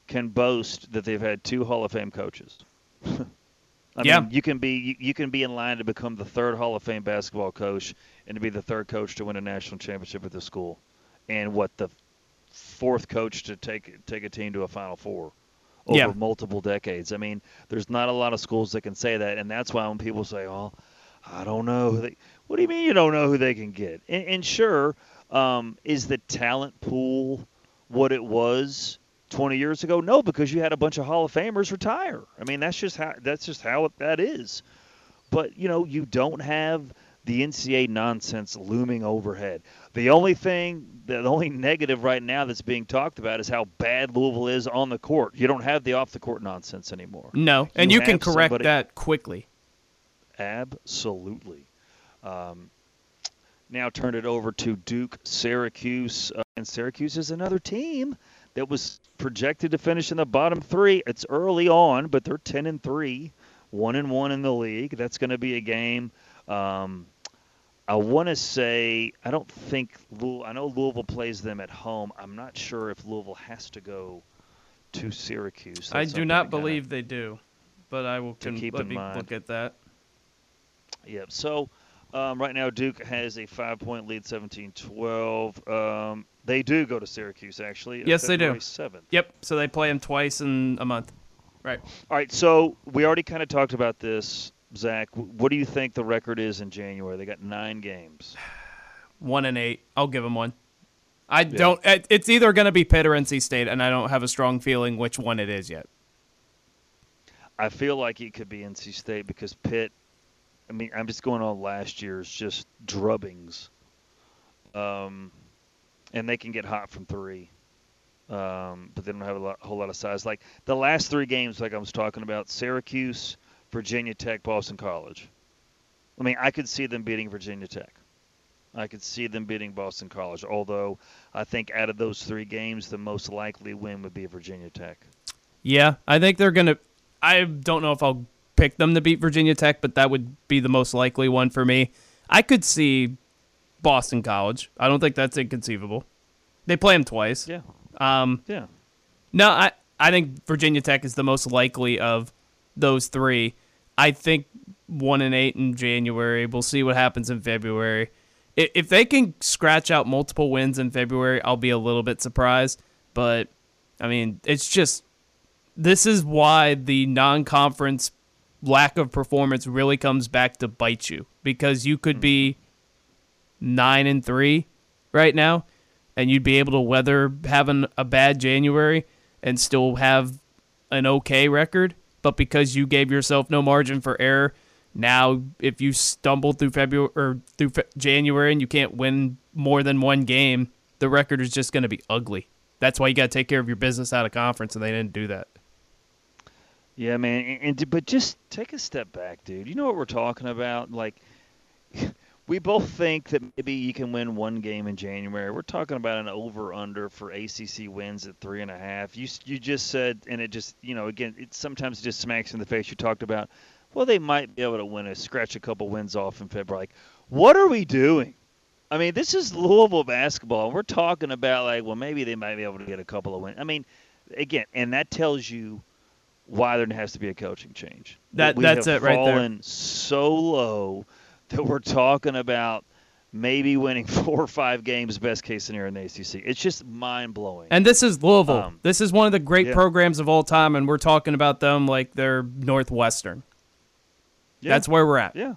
S8: can boast that they've had two Hall of Fame coaches? I
S9: Yeah.
S8: mean, you can be you, you can be in line to become the third Hall of Fame basketball coach and to be the third coach to win a national championship at the school, and what the fourth coach to take take a team to a Final Four over
S9: Yeah.
S8: multiple decades. I mean, there's not a lot of schools that can say that, and that's why when people say, "Oh, I don't know," who they, what do you mean you don't know who they can get? And, and sure, um, is the talent pool what it was 20 years ago? No, because you had a bunch of Hall of Famers retire. I mean, that's just how that's just how it, that is. But you know, you don't have the NCAA nonsense looming overhead. The only thing, the only negative right now that's being talked about is how bad Louisville is on the court. You don't have the off the court nonsense anymore.
S9: No, and you, can correct
S8: somebody-
S9: that quickly.
S8: Absolutely. Um, now turn it over to Duke Syracuse, uh, and Syracuse is another team that was projected to finish in the bottom three. It's early on, but they're ten and three, one and one in the league. That's going to be a game. Um, I want to say I don't think Louisville, I know Louisville plays them at home. I'm not sure if Louisville has to go to Syracuse.
S9: I do not believe they do, but I will
S8: keep
S9: let
S8: in
S9: me
S8: mind.
S9: look at that.
S8: Yep. So, Um, right now, Duke has a five-point lead, 17-12. Um, they do go to Syracuse, actually.
S9: Yes, they do.
S8: February 7th.
S9: Yep. So they play them twice in a month. Right.
S8: All right, so we already kind of talked about this, Zach. What do you think the record is in January? They got nine games.
S9: One and eight. I'll give them one. I don't. It's either going to be Pitt or NC State, and I don't have a strong feeling which one it is yet.
S8: I feel like it could be NC State because Pitt. I mean, I'm just going on last year's just drubbings, um, and they can get hot from three, um, but they don't have a lot, a whole lot of size. Like the last three games, like I was talking about, Syracuse, Virginia Tech, Boston College. I mean, I could see them beating Virginia Tech. I could see them beating Boston College. Although I think out of those three games, the most likely win would be Virginia Tech.
S9: Yeah, I think they're going to. I don't know if I'll pick them to beat Virginia Tech, but that would be the most likely one for me. I could see Boston College. I don't think that's inconceivable. They play them twice.
S8: Yeah.
S9: Um,
S8: Yeah.
S9: No, I I think Virginia Tech is the most likely of those three. I think one and eight in January. We'll see what happens in February. If they can scratch out multiple wins in February, I'll be a little bit surprised. But I mean, it's just this is why the non-conference lack of performance really comes back to bite you because you could be nine and three right now, and you'd be able to weather having a bad January and still have an okay record. But because you gave yourself no margin for error, now if you stumble through February or through Fe- January and you can't win more than one game, the record is just going to be ugly. That's why you got to take care of your business out of conference, and they didn't do that.
S8: Yeah, man. And, and but just take a step back, dude. You know what we're talking about? Like, we both think that maybe you can win one game in January. We're talking about an over/under for ACC wins at three and a half. You you just said, and it just you know again, it sometimes just smacks in the face. You talked about, well, they might be able to win a scratch a couple wins off in February. Like, what are we doing? I mean, this is Louisville basketball. and We're talking about like, well, maybe they might be able to get a couple of wins. I mean, again, and that tells you why there has to be a coaching change.
S9: That-
S8: we
S9: that's it right there.
S8: fallen so low that we're talking about maybe winning four or five games, best case scenario in the ACC. It's just mind blowing.
S9: And this is Louisville.
S8: Um,
S9: this is one of the great
S8: yeah.
S9: programs of all time, and we're talking about them like they're Northwestern.
S8: Yeah.
S9: That's where we're at.
S8: Yeah.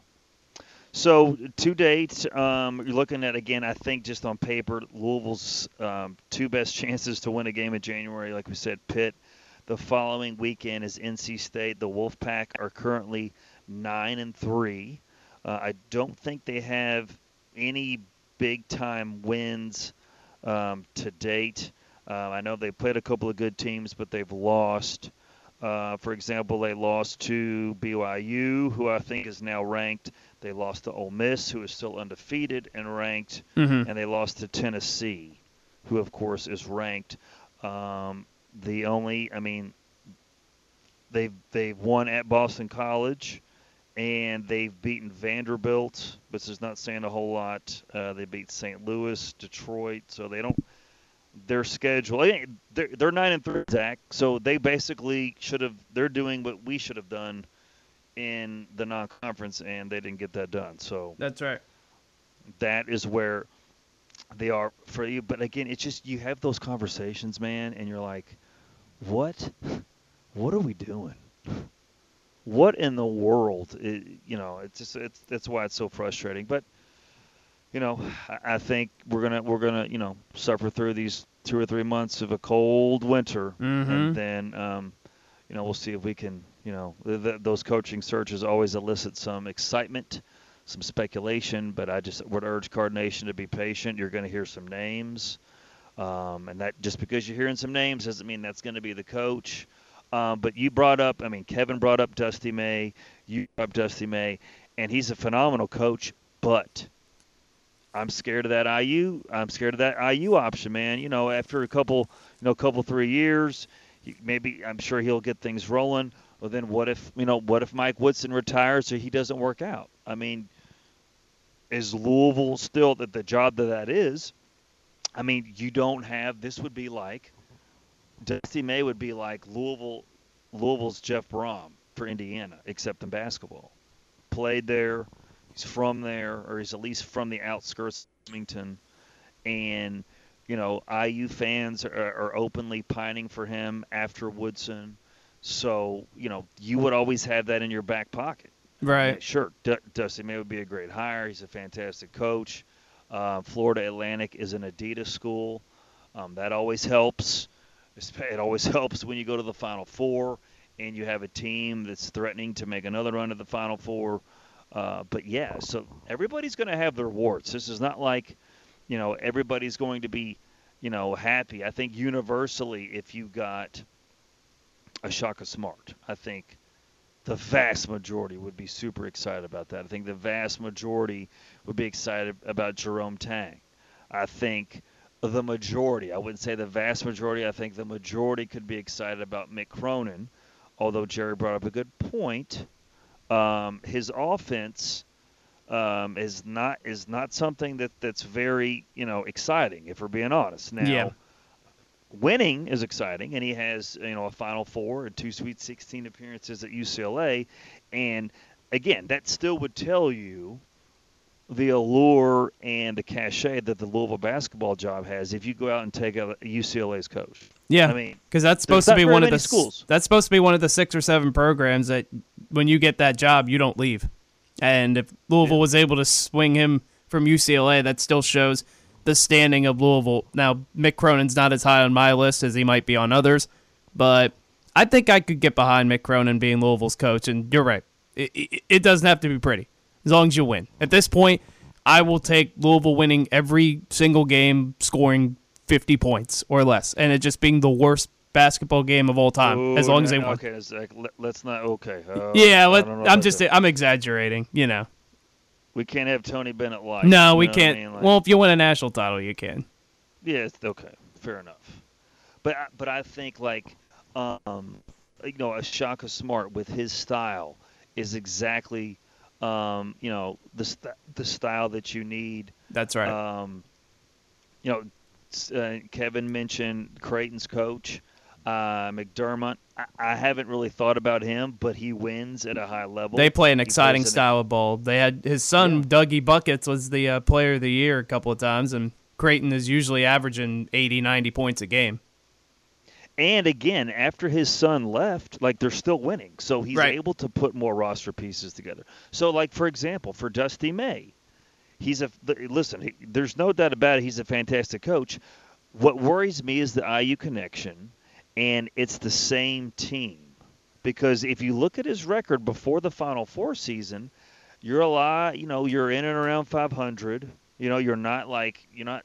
S8: So to date, um, you're looking at again. I think just on paper, Louisville's um, two best chances to win a game in January. Like we said, Pitt. The following weekend is NC State. The Wolfpack are currently nine and three. Uh, I don't think they have any big time wins um, to date. Uh, I know they played a couple of good teams, but they've lost. Uh, for example, they lost to BYU, who I think is now ranked. They lost to Ole Miss, who is still undefeated and ranked,
S9: Mhm.
S8: and they lost to Tennessee, who of course is ranked. Um, the only, I mean, they've they've won at Boston College, and they've beaten Vanderbilt, which is not saying a whole lot. Uh, they beat St. Louis, Detroit, so they don't. Their schedule, they're, they're nine and three, Zach. So they basically should have. They're doing what we should have done in the non-conference, and they didn't get that done. So
S9: That's right.
S8: that is where they are for you. But again, it's just you have those conversations, man, and you're like, what? What are we doing? What in the world? i you know, it's just it's that's why it's so frustrating. But you know, I, I think we're gonna we're gonna you know suffer through these two or three months of a cold winter,
S9: Mhm.
S8: and then um, you know we'll see if we can you know th- th- those coaching searches always elicit some excitement some speculation, but I just would urge Card Nation to be patient. You're going to hear some names, um, and that just because you're hearing some names doesn't mean that's going to be the coach. Um, but you brought up, I mean, Kevin brought up Dusty May. You brought up Dusty May, and he's a phenomenal coach. But I'm scared of that IU. I'm scared of that IU option, man. You know, after a couple, you know, couple three years, maybe I'm sure he'll get things rolling. Well, then what if you know what if Mike Woodson retires or he doesn't work out? I mean, is Louisville still that the job that that is? I mean, you don't have. This would be like Dusty May would be like Louisville, Louisville's Jeff Brohm for Indiana, except in basketball. Played there, He's from there, or he's at least from the outskirts of Wilmington, and you know IU fans are, are openly pining for him after Woodson. So you know you would always have that in your back pocket.
S9: Right.
S8: Sure, D- Dusty May would be a great hire. He's a fantastic coach. Uh, Florida Atlantic is an Adidas school. Um, that always helps. It always helps when you go to the Final Four and you have a team that's threatening to make another run to the Final Four. Uh, but yeah, so everybody's going to have their warts. This is not like, you know, everybody's going to be, you know, happy. I think universally, if you got a Shaka Smart, I think the vast majority would be super excited about that. I think the vast majority would be excited about Jerome Tang. I think the majority, I wouldn't say the vast majority, I think the majority could be excited about Mick Cronin, although Jerry brought up a good point. Um, his offense um, is not is not something that, that's very you know exciting if we're being honest. Now,
S9: Yeah.
S8: winning is exciting, and he has you know a Final Four and two Sweet 16 appearances at UCLA, and again, that still would tell you the allure and the cachet that the Louisville basketball job has if you go out and take a UCLA's coach.
S9: Yeah,
S8: I mean,
S9: because that's supposed to be one of the
S8: schools.
S9: That's supposed to be one of the six or seven programs that when you get that job, you don't leave. And if Louisville was able to swing him from UCLA, that still shows the standing of Louisville. Now, Mick Cronin's not as high on my list as he might be on others, but I think I could get behind Mick Cronin being Louisville's coach. And you're right, it, it, it doesn't have to be pretty as long as you win. At this point, I will take Louisville winning every single game, scoring 50 points or less, and it just being the worst basketball game of all time, as
S8: Ooh,
S9: long as they win.
S8: Okay, let, let's not. Okay. Uh,
S9: yeah, let, I'm just
S8: that.
S9: I'm exaggerating, you know.
S8: We can't have Tony Bennett like.
S9: no, we
S8: what I
S9: can't.
S8: mean? Like-
S9: well, if you win a national title, you can.
S8: Yeah, it's okay, fair enough. But I- but I think like um, you know a Shaka Smart with his style is exactly um, you know the st- the style that you need.
S9: That's right.
S8: Um, you know, uh, Kevin mentioned Creighton's coach. Uh, McDermott, I, I haven't really thought about him, but he wins at a high level.
S9: They play an
S8: He
S9: exciting style of ball. They had his son Dougie Buckets was the uh, player of the year a couple of times, and Creighton is usually averaging 80, 90 points a game.
S8: And again, after his son left, like they're still winning. So he's
S9: Right.
S8: able to put more roster pieces together. So, like for example, for Dusty May, he's a listen. He, there's no doubt about it. He's a fantastic coach. What worries me is the IU connection, and it's the same team. Because if you look at his record before the Final Four season, you're a lot. You know, you're in and around 500. You know, you're not like you're not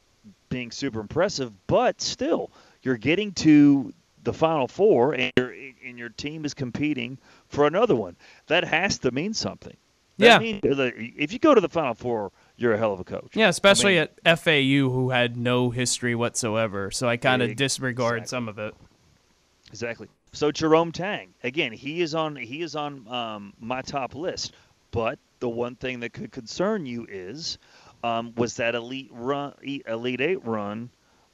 S8: being super impressive, but still, you're getting to the Final Four, and your and your team is competing for another one. That has to mean something. That
S9: Yeah.
S8: means- if you go to the Final Four, you're a hell of a coach.
S9: Yeah, especially
S8: I mean,
S9: at FAU, who had no history whatsoever. So I kind of
S8: Exactly.
S9: disregard some of it.
S8: Exactly. So Jerome Tang, again, he is on he is on um, my top list. But the one thing that could concern you is, um, was that elite run, elite eight run,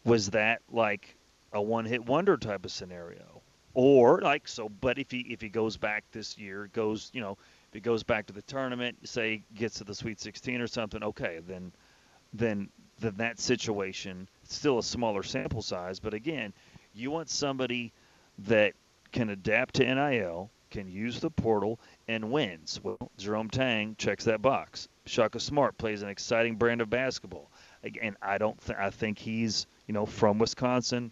S8: was that like a one hit wonder type of scenario, or like so? But if he if he goes back this year, goes you know if he goes back to the tournament, say gets to the Sweet 16 or something, okay, then then then that situation still a smaller sample size, but again, you want somebody that can adapt to NIL, can use the portal, and wins. Well, Jerome Tang checks that box. Shaka Smart plays an exciting brand of basketball. Again, I don't. Th- I think he's you know from Wisconsin.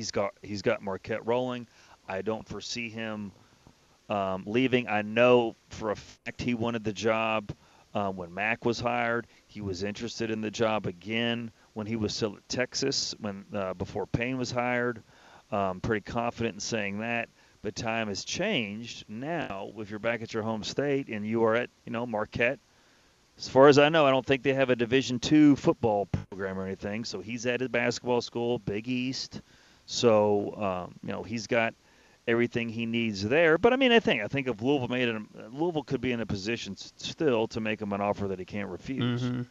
S8: He's got he's got Marquette rolling. I don't foresee him um, leaving. I know for a fact he wanted the job um, when Mack was hired. He was interested in the job again when he was still at Texas when uh, before Payne was hired. Um, pretty confident in saying that. But time has changed now. If you're back at your home state and you are at you know Marquette, as far as I know, I don't think they have a Division two football program or anything. So he's at his basketball school, Big East. So um, you know he's got everything he needs there. But I mean, I think I think if Louisville made it, Louisville could be in a position still to make him an offer that he can't refuse.
S9: Mhm.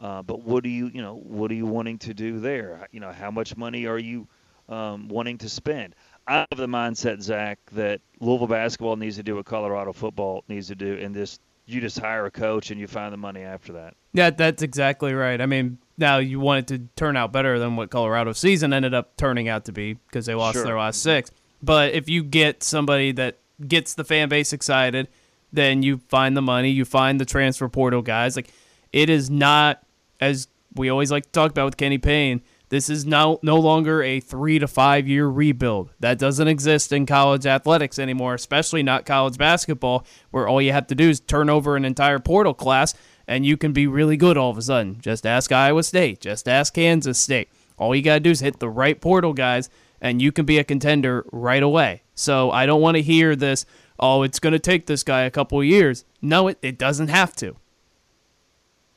S8: Uh, but what do you you know what are you wanting to do there? You know, how much money are you um, wanting to spend? I have the mindset, Zach, that Louisville basketball needs to do what Colorado football needs to do, and this you just hire a coach and you find the money after that.
S9: Yeah, that's exactly right. I mean, now you want it to turn out better than what Colorado's season ended up turning out to be because they lost
S8: Sure.
S9: their last six. But if you get somebody that gets the fan base excited, then you find the money, you find the transfer portal guys. Like it is not as we always like to talk about with Kenny Payne. This is now no longer a three to five year rebuild. That doesn't exist in college athletics anymore, especially not college basketball, where all you have to do is turn over an entire portal class and you can be really good all of a sudden. Just ask Iowa State, just ask Kansas State. All you got to do is hit the right portal guys and you can be a contender right away. So I don't want to hear this, oh, it's going to take this guy a couple of years. No, it, it doesn't have to.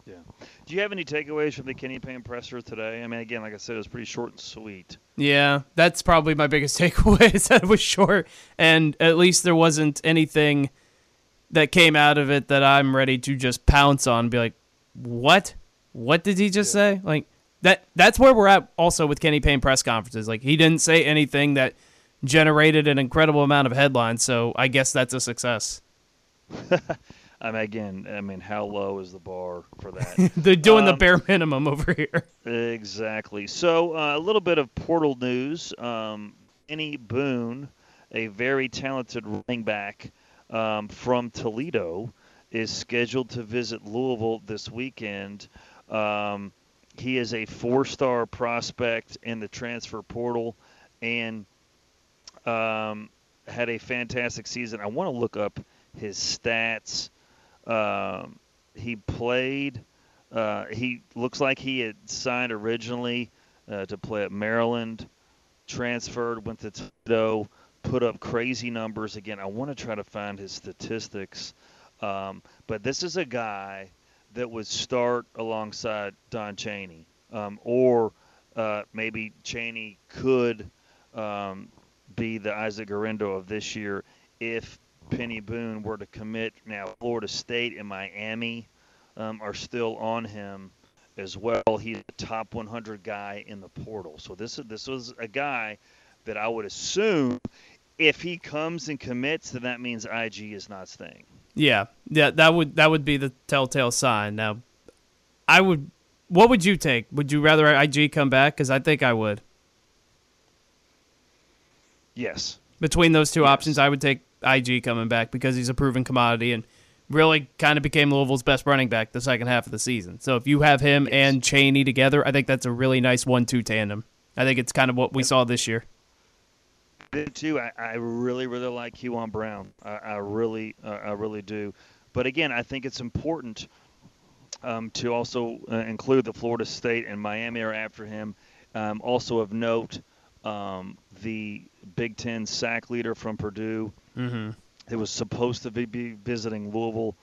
S9: Yeah.
S8: Do you have any takeaways from the Kenny Payne presser today? I mean, again, like I said, it was pretty short and sweet.
S9: Yeah, that's probably my biggest takeaway is that it was short, and at least there wasn't anything that came out of it that I'm ready to just pounce on and be like, what? What did he just say? Like that. That's where we're at. Also with Kenny Payne press conferences, like he didn't say anything that generated an incredible amount of headlines. So I guess that's a success.
S8: I mean, again, I mean, how low is the bar for that?
S9: They're doing the
S8: Um,
S9: bare minimum over here.
S8: Exactly. So uh, a little bit of portal news. Um, Peny Boone, a very talented running back um, from Toledo, is scheduled to visit Louisville this weekend. Um, he is a four-star prospect in the transfer portal, and um, had a fantastic season. I want to look up his stats. Um, he played. Uh, he looks like he had signed originally uh, to play at Maryland, transferred, went to Toledo, put up crazy numbers. Again, I want to try to find his statistics. Um, but this is a guy that would start alongside Don Chaney, um, or uh, maybe Chaney could um, be the Isaac Guerendo of this year if Peny Boone were to commit. Now, Florida State and Miami um, are still on him as well. He's a top 100 guy in the portal. So this is this was a guy that I would assume if he comes and commits, then that means IG is not staying.
S9: Yeah, yeah, that would that would be the telltale sign. Now, I would. What would you take? Would you rather IG come back? Because I think I would.
S8: Yes.
S9: Between those two options, I would take IG coming back because he's a proven commodity and really kind of became Louisville's best running back the second half of the season. So if you have him and Chaney together, I think that's a really nice one-two tandem. I think it's kind of what we saw this year.
S8: Too. I, I really, really like Huon Brown. I, I really, uh, I really do. But again, I think it's important um, to also uh, include the Florida State and Miami are after him. Um, also of note, um, the Big Ten sack leader from Purdue,
S9: Mm-hmm.
S8: that was supposed to be, be visiting Louisville,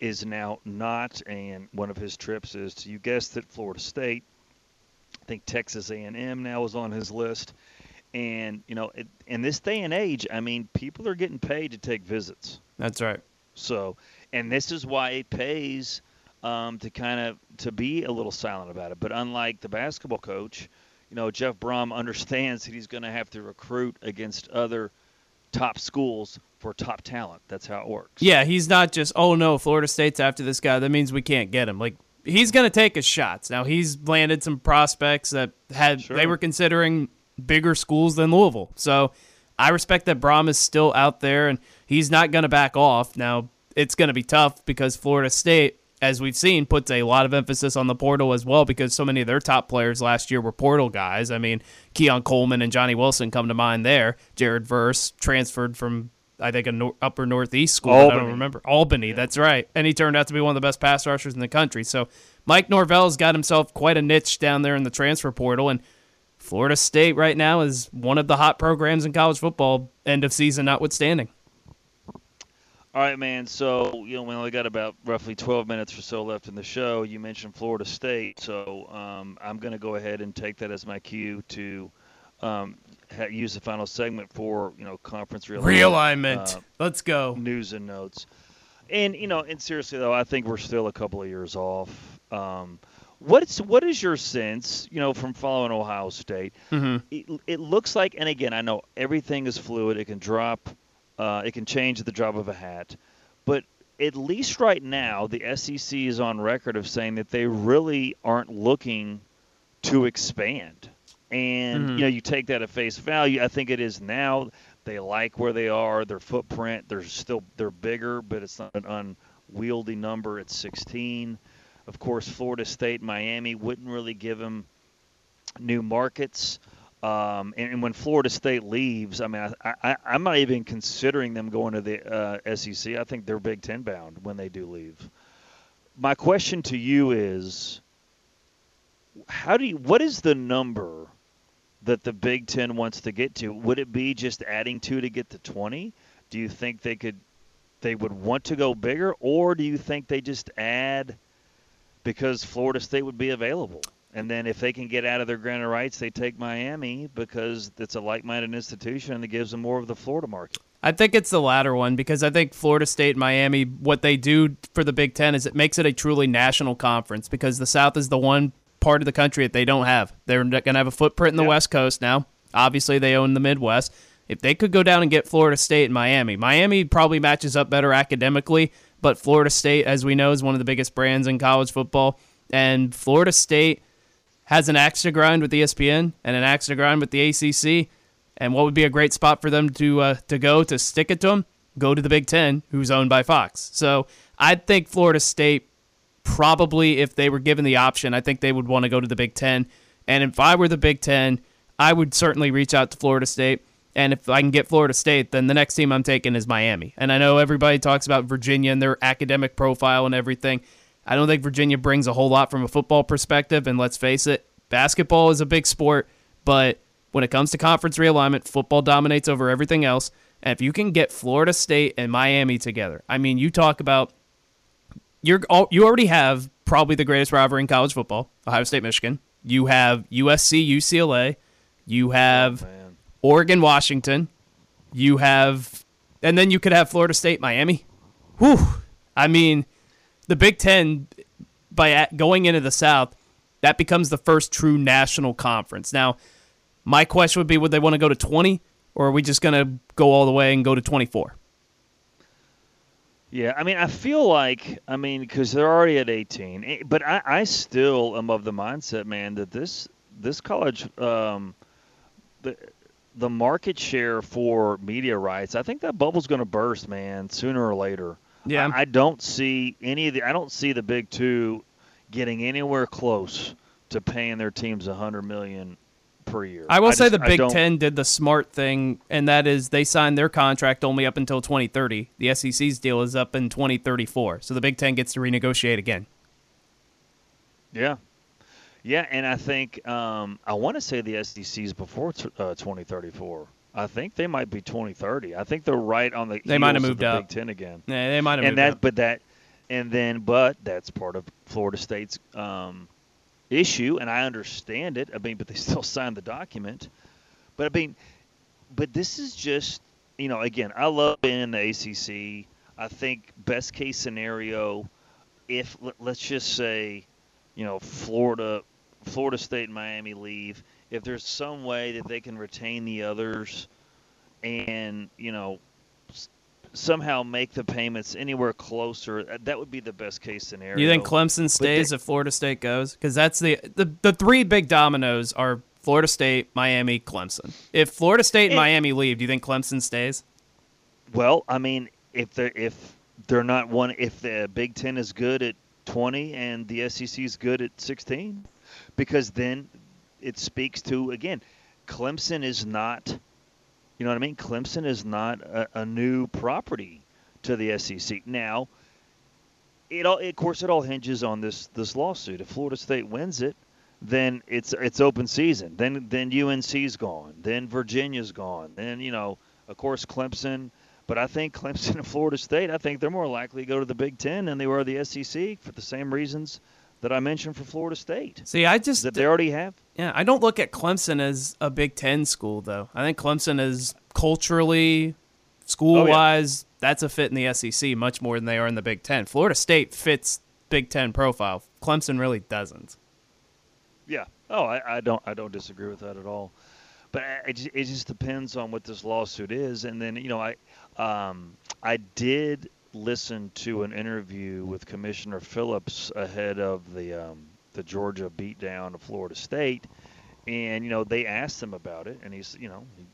S8: is now not, and one of his trips is to you guessed it, Florida State. I think Texas A&M now is on his list, and you know, it, in this day and age, I mean, people are getting paid to take visits.
S9: That's right.
S8: So, and this is why it pays um, to kind of to be a little silent about it. But unlike the basketball coach, you know, Jeff Brohm understands that he's going to have to recruit against other top schools for top talent. That's how it works.
S9: Yeah, he's not just oh no, Florida State's after this guy. That means we can't get him. Like he's gonna take his shots. Now he's landed some prospects that had
S8: Sure.
S9: they were considering bigger schools than Louisville. So I respect that Brohm is still out there and he's not gonna back off. Now it's gonna be tough because Florida State, as we've seen, puts a lot of emphasis on the portal as well because so many of their top players last year were portal guys. I mean, Keon Coleman and Johnny Wilson come to mind there. Jared Verse transferred from I think a nor- upper northeast school. I don't remember Albany. That's right, and he turned out to be one of the best pass rushers in the country. So Mike Norvell's got himself quite a niche down there in the transfer portal, and Florida State right now is one of the hot programs in college football. End of season notwithstanding.
S8: All right, man. So you know we only got about roughly 12 minutes or so left in the show. You mentioned Florida State, so um, I'm going to go ahead and take that as my cue to um, ha- use the final segment for you know conference realignment.
S9: Realignment.
S8: uh,
S9: Let's go.
S8: news and notes. And you know, and seriously though, I think we're still a couple of years off. Um, what's what is your sense? You know, from following Ohio State,
S9: Mhm.
S8: it, it looks like, and again, I know everything is fluid. It can drop, uh, it can change at the drop of a hat. But at least right now, the SEC is on record of saying that they really aren't looking to expand. And
S9: Mhm.
S8: you know, you take that at face value. I think it is now. They like where they are, their footprint. They're still they're bigger, but it's not an unwieldy number. It's 16. Of course, Florida State, Miami wouldn't really give them new markets. Um, and, and when Florida State leaves, I mean, I, I'm not even considering them going to the uh, SEC. I think they're Big Ten bound when they do leave. My question to you is, how do you? What is the number that the Big Ten wants to get to? Would it be just adding two to get to 20? Do you think they could? They would want to go bigger, or do you think they just add because Florida State would be available? And then if they can get out of their granted rights, they take Miami because it's a like-minded institution and it gives them more of the Florida market.
S9: I think it's the latter one because I think Florida State, Miami, what they do for the Big Ten is it makes it a truly national conference because the South is the one part of the country that they don't have. They're going to have a footprint in the West Coast now. Obviously, they own the Midwest. If they could go down and get Florida State and Miami, Miami probably matches up better academically, but Florida State, as we know, is one of the biggest brands in college football. And Florida State has an axe to grind with ESPN and an axe to grind with the ACC. And what would be a great spot for them to uh, to go to stick it to them? Go to the Big Ten, who's owned by Fox. So I think Florida State probably, if they were given the option, I think they would want to go to the Big Ten. And if I were the Big Ten, I would certainly reach out to Florida State. And if I can get Florida State, then the next team I'm taking is Miami. And I know everybody talks about Virginia and their academic profile and everything. I don't think Virginia brings a whole lot from a football perspective. And let's face it, basketball is a big sport, but when it comes to conference realignment, football dominates over everything else. And if you can get Florida State and Miami together, I mean, you talk about you're you already have probably the greatest rivalry in college football, Ohio State, Michigan. You have USC, UCLA. You have oh, Oregon, Washington. You have, and then you could have Florida State, Miami. Whew. I mean, the Big Ten by going into the South, that becomes the first true national conference. Now, my question would be: Would they want to go to twenty, or are we just going to go all the way and go to twenty-four?
S8: Yeah, I mean, I feel like, I mean, because they're already at 18, eh, but I, I still am of the mindset, man, that this this college, um, the the market share for media rights, I think that bubble's going to burst, man, sooner or later.
S9: Yeah.
S8: I, I don't see any of the, I don't see the big two getting anywhere close to paying their teams a hundred million per year.
S9: I will say
S8: just-
S9: the Big Ten did the smart thing, and that is they signed their contract only up until 2030. The SEC's deal is up in 2034, so the Big Ten gets to renegotiate again.
S8: Yeah. Yeah, and I think um, I want to say the SEC's before t- uh, 2034. I think they might be 2030. I think they're right on the
S9: They might have moved
S8: the
S9: up.
S8: Big Ten again.
S9: Yeah, they might have
S8: and
S9: moved
S8: that,
S9: up.
S8: but that, and then, but that's part of Florida State's um, issue, and I understand it. I mean, but they still signed the document. But I mean, but this is just, you know, again, I love being in the ACC. I think best case scenario, if let's just say, you know, Florida, Florida State and Miami leave, if there's some way that they can retain the others, and you know, somehow make the payments anywhere closer, uh, that would be the best case scenario.
S9: You think Clemson stays
S8: they-
S9: if Florida State goes? Because that's the, the the three big dominoes are Florida State, Miami, Clemson. If Florida State and Miami leave, do you think Clemson stays?
S8: Well, I mean, if they're if they're not one, if the Big Ten is good at 20 and the SEC is good at 16, because then it speaks to again, Clemson is not, you know what I mean? Clemson is not a, a new property to the SEC now. It all, of course, it all hinges on this this lawsuit. If Florida State wins it, then it's it's open season. Then then UNC's gone. Then Virginia's gone. Then you know, of course, Clemson. But I think Clemson and Florida State, I think they're more likely to go to the Big Ten than they were the SEC for the same reasons that I mentioned for Florida State.
S9: See, I just
S8: that they already have.
S9: Yeah, I don't look at Clemson as a Big Ten school though. I think Clemson is culturally, school wise, that's a fit in the SEC much more than they are in the Big Ten. Florida State fits Big Ten profile. Clemson really doesn't.
S8: Yeah. Oh, I, I don't I don't disagree with that at all. But it, it just depends on what this lawsuit is, and then you know I um, I did listened to an interview with Commissioner Phillips ahead of the um, the Georgia beatdown of Florida State, and you know they asked him about it, and he's you know he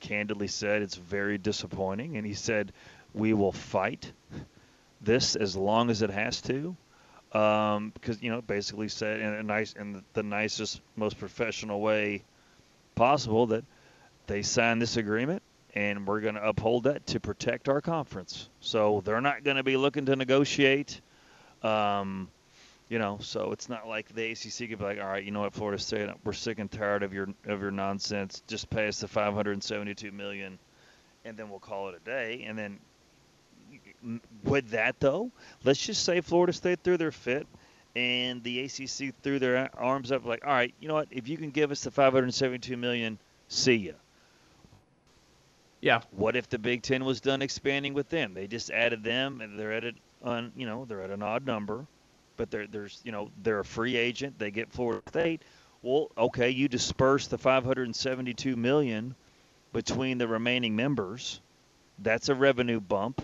S8: candidly said it's very disappointing, and he said we will fight this as long as it has to, um, because you know basically said in a nice in the nicest most professional way possible that they signed this agreement and we're going to uphold that to protect our conference. So they're not going to be looking to negotiate. Um, you know, so it's not like the ACC could be like, all right, you know what, Florida State, we're sick and tired of your of your nonsense. Just pay us the 572 million, and then we'll call it a day. And then with that though, let's just say Florida State threw their fit, and the ACC threw their arms up like, all right, you know what, if you can give us the 572 million, see ya.
S9: Yeah.
S8: What if the Big Ten was done expanding with them? They just added them, and they're at it on, you know, they're at an odd number, but they're there's, you know, they're a free agent. They get Florida State. Well, okay, you disperse the 572 million between the remaining members. That's a revenue bump.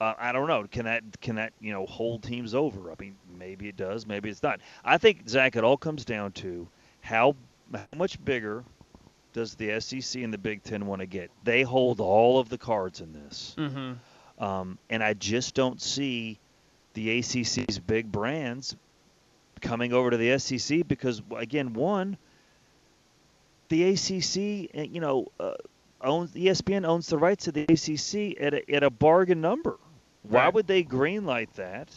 S8: Uh, I don't know. Can that can that you know hold teams over? I mean, maybe it does. Maybe it's not. I think Zach. It all comes down to how how much bigger does the SEC and the Big Ten want to get? They hold all of the cards in this.
S9: Mm-hmm.
S8: Um, and I just don't see the ACC's big brands coming over to the SEC because, again, one, the ACC, uh, you know, uh, owns ESPN owns the rights to the ACC at a, at a bargain number. Why
S9: Right.
S8: would they greenlight that?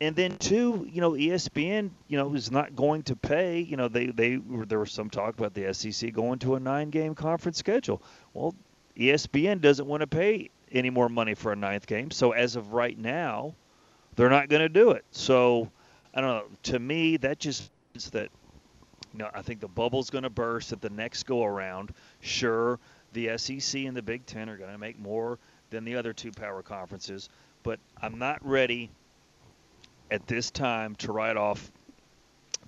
S8: And then two, you know, ESPN, you know, is not going to pay. You know, they they there was some talk about the SEC going to a nine-game conference schedule. Well, ESPN doesn't want to pay any more money for a ninth game. So as of right now, they're not going to do it. So I don't know. To me, that just means that you know I think the bubble's going to burst at the next go around. Sure, the SEC and the Big Ten are going to make more than the other two power conferences, but I'm not ready at this time to write off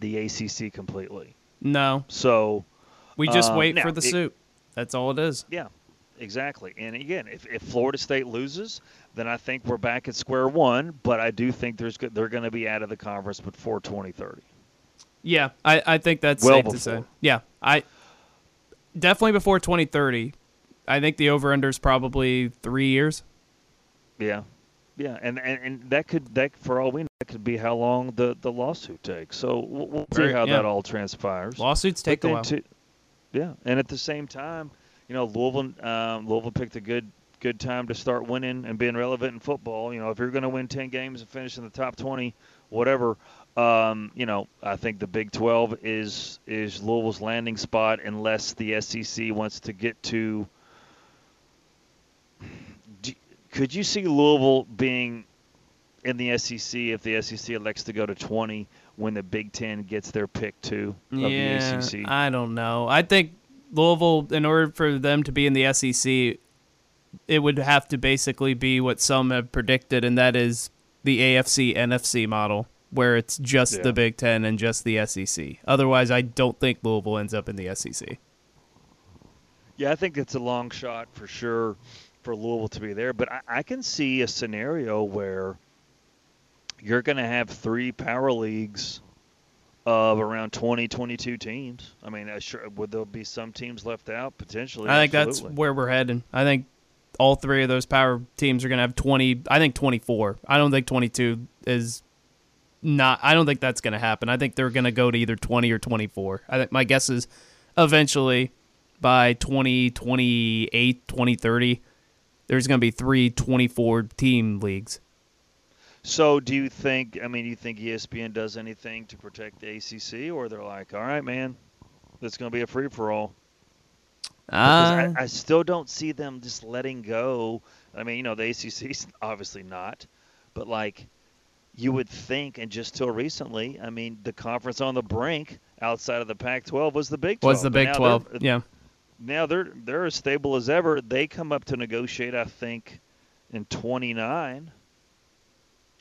S8: the ACC completely.
S9: No.
S8: So
S9: We just
S8: uh,
S9: wait
S8: now,
S9: for the
S8: it-
S9: suit. That's all it is.
S8: Yeah, exactly. And again, if, if Florida State loses, then I think we're back at square one. But I do think there's they're going to be out of the conference before 2030.
S9: Yeah, I, I think that's
S8: Well
S9: safe to say.
S8: before.
S9: Yeah, I definitely before 2030. I think the over under is probably three years.
S8: Yeah, yeah, and, and and that could that for all we know, that could be how long the the lawsuit takes. So we'll, we'll see
S9: Right,
S8: how
S9: yeah.
S8: that all transpires.
S9: Lawsuits take a while.
S8: to- yeah, and at the same time, you know, Louisville um, Louisville picked a good good time to start winning and being relevant in football. You know, if you're going to win 10 games and finish in the top 20, whatever, um, you know, I think the Big 12 is is Louisville's landing spot unless the SEC wants to get to. Could you see Louisville being in the SEC if the SEC elects to go to 20 when the Big Ten gets their pick too of
S9: yeah,
S8: the ACC?
S9: I don't know. I think Louisville, in order for them to be in the SEC, it would have to basically be what some have predicted, and that is the AFC NFC model, where it's just
S8: Yeah.
S9: the Big Ten and just the SEC. Otherwise, I don't think Louisville ends up in the SEC.
S8: Yeah, I think it's a long shot for sure for Louisville to be there, but I, I can see a scenario where you're going to have three power leagues of around 20, 22 teams. I mean, uh, sure, would there be some teams left out potentially?
S9: I think that's where we're heading. I think all three of those power teams are going to have 20. I think 24. I don't think 22 is not. I don't think that's going to happen. I think they're going to go to either 20 or 24. I think my guess is eventually by 2028, 2030, there's going to be three 24 team leagues.
S8: So, do you think? I mean, do you think ESPN does anything to protect the ACC, or they're like, all right, man, it's going to be a free for all?
S9: Uh,
S8: I, I still don't see them just letting go. I mean, you know, the ACC's obviously not, but like you would think, and just till recently, I mean, the conference on the brink outside of the Pac-12 was the Big 12.
S9: was the Big 12. Yeah.
S8: Now they're they're as stable as ever. They come up to negotiate, I think, in 29.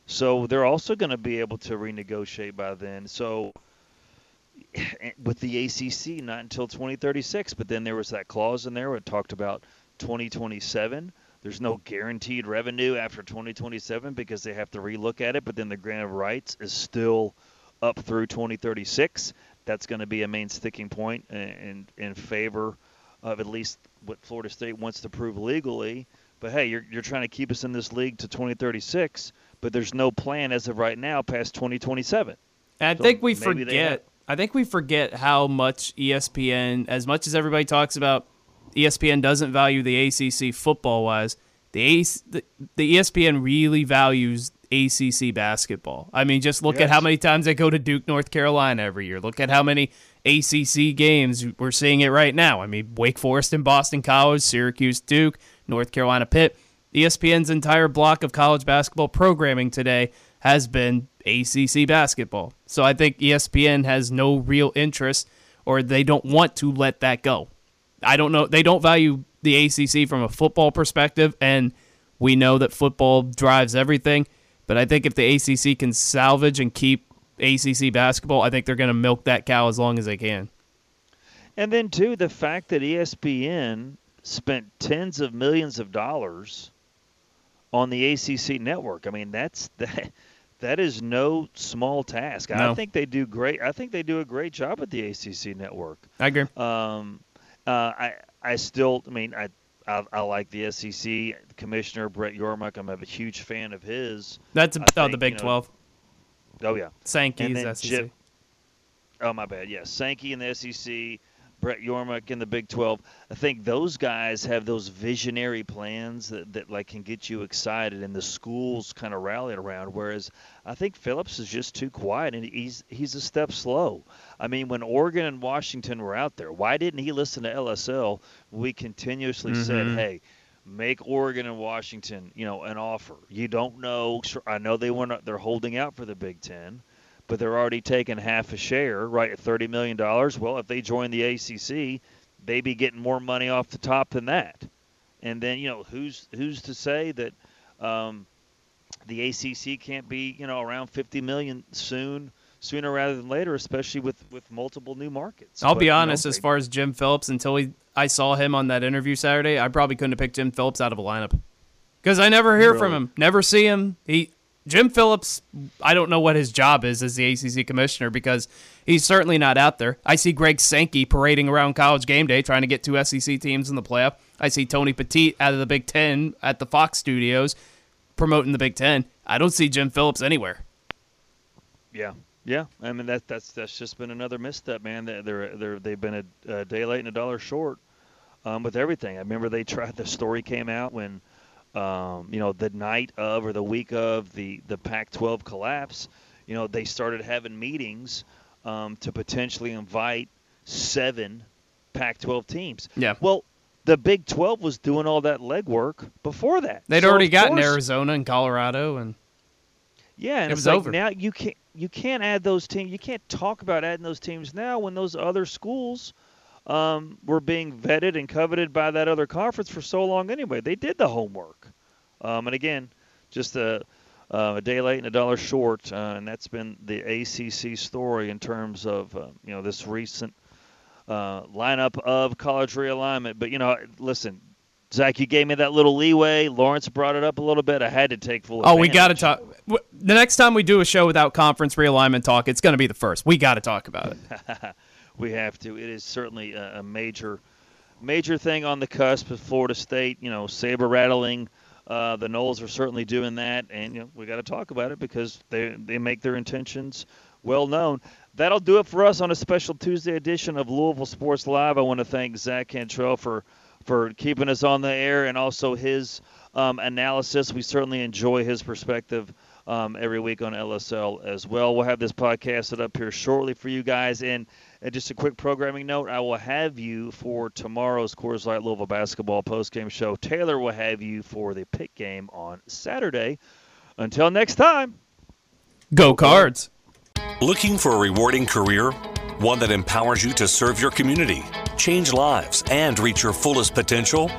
S8: So they're also going to be able to renegotiate by then. So with the ACC, not until 2036. But then there was that clause in there where it talked about 2027. There's no guaranteed revenue after 2027 because they have to relook at it. But then the grant of rights is still up through 2036. That's going to be a main sticking point in, in, in favor of at least what Florida State wants to prove legally. But hey, you're, you're trying to keep us in this league to 2036, but there's no plan as of right now past 2027.
S9: And I
S8: So
S9: think we
S8: maybe they have-
S9: forget. I think we forget how much ESPN, as much as everybody talks about, ESPN doesn't value the ACC football wise. The, the the ESPN really values ACC basketball. I mean, just look at how many times they go to Duke, North Carolina every year. Look at how many ACC games we're seeing it right now. I mean, Wake Forest and Boston College, Syracuse, Duke, North Carolina, Pitt. ESPN's entire block of college basketball programming today has been ACC basketball. So I think ESPN has no real interest or they don't want to let that go. I don't know. They don't value the ACC from a football perspective, and we know that football drives everything. But I think if the ACC can salvage and keep ACC basketball, I think they're going to milk that cow as long as they can.
S8: And then too, the fact that ESPN spent tens of millions of dollars on the ACC network. I mean, that's that. That is no small task. I think they do great. I think they do a great job at the ACC network.
S9: I agree.
S8: Um, uh, I I still. I mean, I, I I like the SEC commissioner Brett Yormark. I'm a huge fan of his.
S9: That's oh,
S8: think,
S9: the Big
S8: you know,
S9: 12.
S8: Oh yeah,
S9: Sankey's SEC.
S8: Chip- Oh my bad. Yes, Sankey in the SEC, Brett Yormark in the Big 12. I think those guys have those visionary plans that, that like can get you excited, and the schools kind of rallied around. Whereas I think Phillips is just too quiet, and he's he's a step slow. I mean, when Oregon and Washington were out there, why didn't he listen to LSL? We continuously said,
S9: Mhm.
S8: hey. Make Oregon and Washington, you know, an offer. You don't know. I know they want. They're holding out for the Big Ten but they're already taking half a share, right, at $30 million. Well, if they join the ACC, they be getting more money off the top than that. And then, you know, who's who's to say that um, the ACC can't be, you know, around 50 million soon, sooner rather than later, especially with, with multiple new markets.
S9: I'll
S8: But,
S9: be
S8: you know,
S9: honest, as far as Jim Phillips, until we, I saw him on that interview Saturday, I probably couldn't have picked Jim Phillips out of a lineup because I never hear from him, never see him. He Jim Phillips, I don't know what his job is as the ACC commissioner because he's certainly not out there. I see Greg Sankey parading around college game day trying to get two SEC teams in the playoff. I see Tony Petitti out of the Big Ten at the Fox studios promoting the Big Ten. I don't see Jim Phillips anywhere.
S8: Yeah, yeah. I mean that that's that's just been another misstep, man. They're, they're they've been a, a day late and a dollar short um, with everything. I remember they tried. The story came out when um, you know the night of or the week of the the Pac-12 collapse. You know they started having meetings um, to potentially invite seven Pac-12 teams.
S9: Yeah.
S8: Well, the Big 12 was doing all that legwork before that.
S9: They'd
S8: So,
S9: already gotten
S8: course-
S9: Arizona and Colorado and
S8: yeah, and
S9: It was
S8: like
S9: over.
S8: now you can't you can't add those teams. You can't talk about adding those teams now when those other schools um, were being vetted and coveted by that other conference for so long. Anyway, they did the homework. Um, and again, just a, uh, a day late and a dollar short, uh, and that's been the ACC story in terms of uh, you know this recent uh, lineup of college realignment. But you know, listen. Zach, you gave me that little leeway. Lawrence brought it up a little bit. I had to take full.
S9: Oh, we got to talk. The next time we do a show without conference realignment talk, it's going to be the first. We got to talk about it.
S8: we have to. It is certainly a, a major, major thing on the cusp of Florida State. You know, saber rattling. Uh, the Noles are certainly doing that, and you know we got to talk about it because they they make their intentions well known. That'll do it for us on a special Tuesday edition of Louisville Sports Live. I want to thank Zach Cantrell for for keeping us on the air and also his um, analysis. We certainly enjoy his perspective um, every week on LSL as well. We'll have this podcasted up here shortly for you guys. And, and just a quick programming note I will have you for tomorrow's Coors Light Louisville basketball postgame show. Taylor will have you for the pick game on Saturday. Until next time.
S9: Go Cards.
S12: Looking for a rewarding career? One that empowers you to serve your community, change lives, and reach your fullest potential?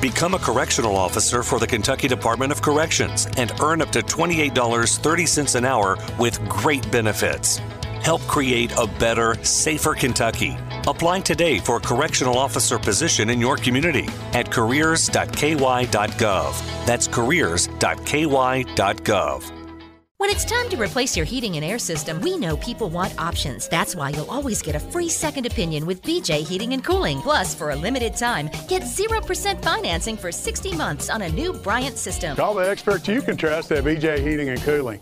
S12: Become a correctional officer for the Kentucky Department of Corrections and earn up to $28.30 an hour with great benefits. Help create a better, safer Kentucky. Apply today for a correctional officer position in your community at careers.ky.gov. That's careers.ky.gov.
S13: When it's time to replace your heating and air system, we know people want options. That's why you'll always get a free second opinion with BJ Heating and Cooling. Plus, for a limited time, get 0% financing for 60 months on a new Bryant system.
S14: Call the experts you can trust at BJ Heating and Cooling.